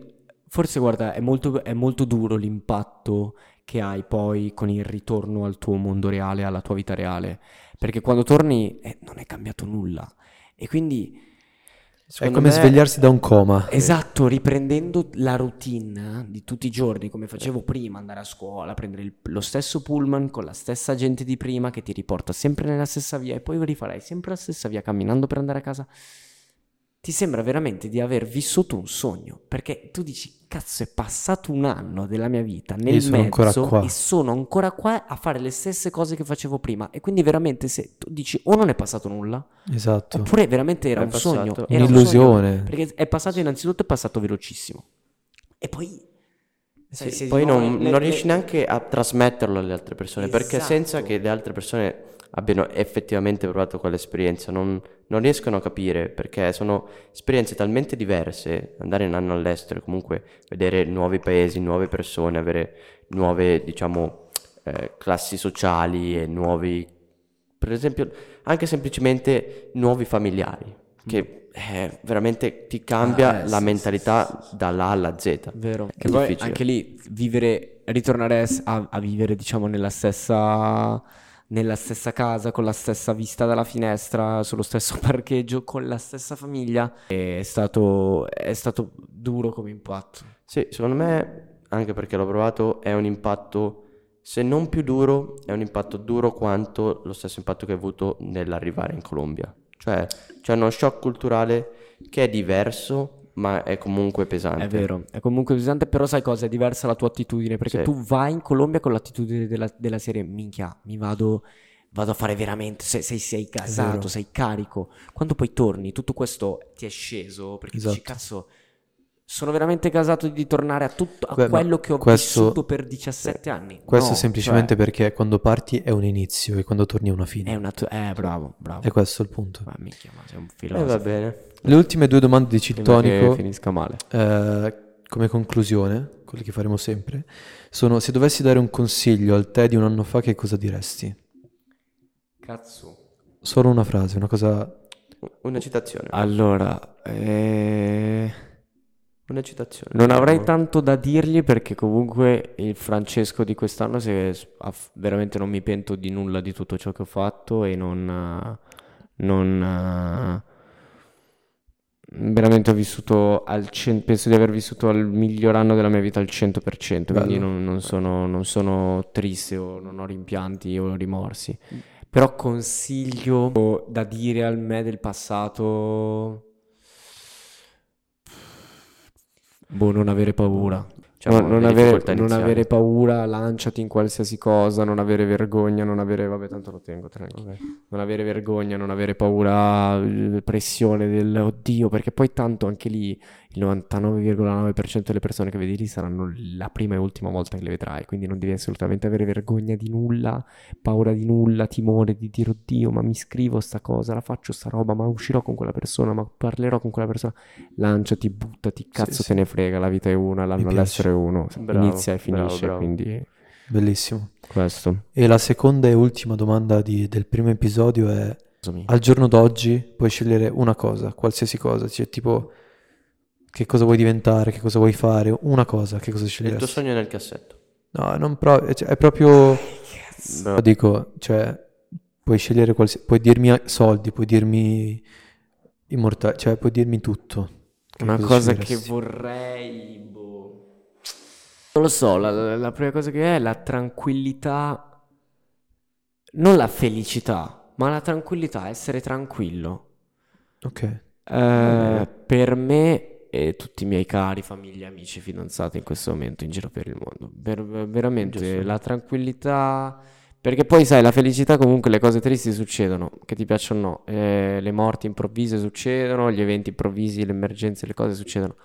forse guarda, è molto, è molto duro l'impatto che hai poi con il ritorno al tuo mondo reale, alla tua vita reale, perché quando torni eh, non è cambiato nulla, e quindi, È Secondo come me- svegliarsi da un coma. esatto, riprendendo la routine di tutti i giorni, come facevo prima, andare a scuola, prendere il- lo stesso pullman con la stessa gente di prima che ti riporta sempre nella stessa via, e poi rifarai sempre la stessa via camminando per andare a casa ti sembra veramente di aver vissuto un sogno, perché tu dici, cazzo, è passato un anno della mia vita nel sono ancora mezzo qua." e sono ancora qua a fare le stesse cose che facevo prima. E quindi veramente se tu dici o non è passato nulla, Esatto. oppure veramente era È un passato. sogno. era un Un'illusione. sogno, perché è passato innanzitutto è passato velocissimo. E poi... Sì, di poi non, le- non le- riesci neanche a trasmetterlo alle altre persone, perché Esatto. senza che le altre persone abbiano effettivamente provato quell'esperienza, non, non riescono a capire, perché sono esperienze talmente diverse, andare un anno all'estero, comunque vedere nuovi paesi, nuove persone, avere nuove, diciamo, eh, classi sociali e nuovi, per esempio, anche semplicemente nuovi familiari, che eh, veramente ti cambia Ah, eh, la sì, mentalità dalla A alla Z. Vero. È Che poi anche lì vivere, ritornare a- a vivere, diciamo, nella stessa, nella stessa casa, con la stessa vista dalla finestra, sullo stesso <laughs> parcheggio, con la stessa famiglia, è stato, è stato duro come impatto. Sì, secondo me, anche perché l'ho provato, è un impatto, se non più duro, è un impatto duro quanto lo stesso impatto che ho avuto nell'arrivare in Colombia. Cioè, c'è uno shock culturale che è diverso, ma è comunque pesante. È vero, è comunque pesante, però sai cosa? È diversa la tua attitudine, perché Sì. tu vai in Colombia con l'attitudine della, della serie, minchia, mi vado, vado a fare veramente, sei, sei, sei vero. gasato, sei carico. Quando poi torni, tutto questo ti è sceso, perché dici, Esatto. cazzo, sono veramente gasato di tornare a tutto, a Beh, quello che ho questo- vissuto per 17 anni. Questo No, semplicemente cioè, perché quando parti è un inizio e quando torni è una fine. è una... tu- Eh, bravo, bravo. E questo è il punto. Ma minchia, ma sei un E filosofo. va bene. Le ultime due domande di Prima che finisca male. eh, come conclusione, quelle che faremo sempre, sono se dovessi dare un consiglio al te di un anno fa, che cosa diresti? Cazzo. Solo una frase, una cosa... Una citazione. Allora, eh... Una citazione. Non avrei tanto da dirgli perché comunque il Francesco di quest'anno si è- ha f- veramente non mi pento di nulla di tutto ciò che ho fatto e non, non, veramente ho vissuto al cen- penso di aver vissuto il miglior anno della mia vita al 100%, quindi Bello. non, non sono, non sono triste o non ho rimpianti o rimorsi. Però consiglio da dire al me del passato, boh, non avere paura. Diciamo, non, non avere, non avere paura, lanciati in qualsiasi cosa, non avere vergogna, non avere, vabbè, tanto lo tengo, tengo. Non avere vergogna, non avere paura, eh, pressione del oddio, perché poi tanto anche lì il 99,9% delle persone che vedi lì saranno la prima e ultima volta che le vedrai, quindi non devi assolutamente avere vergogna di nulla, paura di nulla, timore di dire oddio, ma mi scrivo sta cosa, la faccio sta roba, ma uscirò con quella persona, ma parlerò con quella persona. Lanciati, buttati, cazzo sì. te ne frega, la vita è una, l'anno piace. all'essere uno, Bravo, inizia e bravo, finisce, bravo. quindi Bellissimo. questo. E la seconda e ultima domanda di- del primo episodio è: al giorno d'oggi puoi scegliere una cosa, qualsiasi cosa, cioè tipo che cosa vuoi diventare, che cosa vuoi fare, una cosa, che cosa Il tuo sceglieresti? sogno è nel cassetto. No, non pro- cioè, è proprio, Bravo. dico, cioè, puoi scegliere qualsiasi, puoi dirmi soldi, puoi dirmi immortale, cioè puoi dirmi tutto. Che Una cosa che sceglieresti? vorrei, boh. Non lo so, la, la- la prima cosa che è la tranquillità, non la felicità, ma la tranquillità, essere tranquillo. Ok, Eh, per me e tutti i miei cari, famiglia, amici, fidanzati in questo momento in giro per il mondo. Per- veramente Giusto. la tranquillità. Perché poi sai, la felicità comunque le cose tristi succedono, che ti piacciono o no, Eh, le morti improvvise succedono, gli eventi improvvisi, le emergenze, le cose succedono.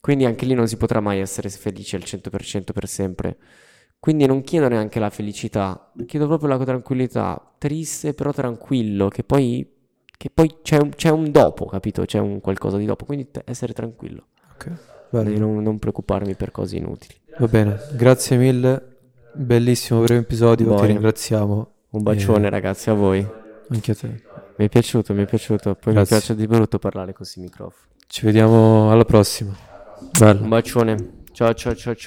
Quindi anche lì non si potrà mai essere felici al 100% per sempre. Quindi non chiedo neanche la felicità, chiedo proprio la tranquillità, triste però tranquillo, che poi, che poi c'è un, c'è un dopo, capito? C'è un qualcosa di dopo, quindi essere tranquillo, ok, bello. non, non preoccuparmi per cose inutili. Va bene, grazie mille, bellissimo primo episodio, ti Boia. ringraziamo, Un bacione Eh. ragazzi a voi, anche a te. mi è piaciuto, mi è piaciuto, poi Grazie. mi piace di brutto parlare con questi microfoni. Ci vediamo alla prossima. Bello. Un bacione, ciao ciao ciao ciao.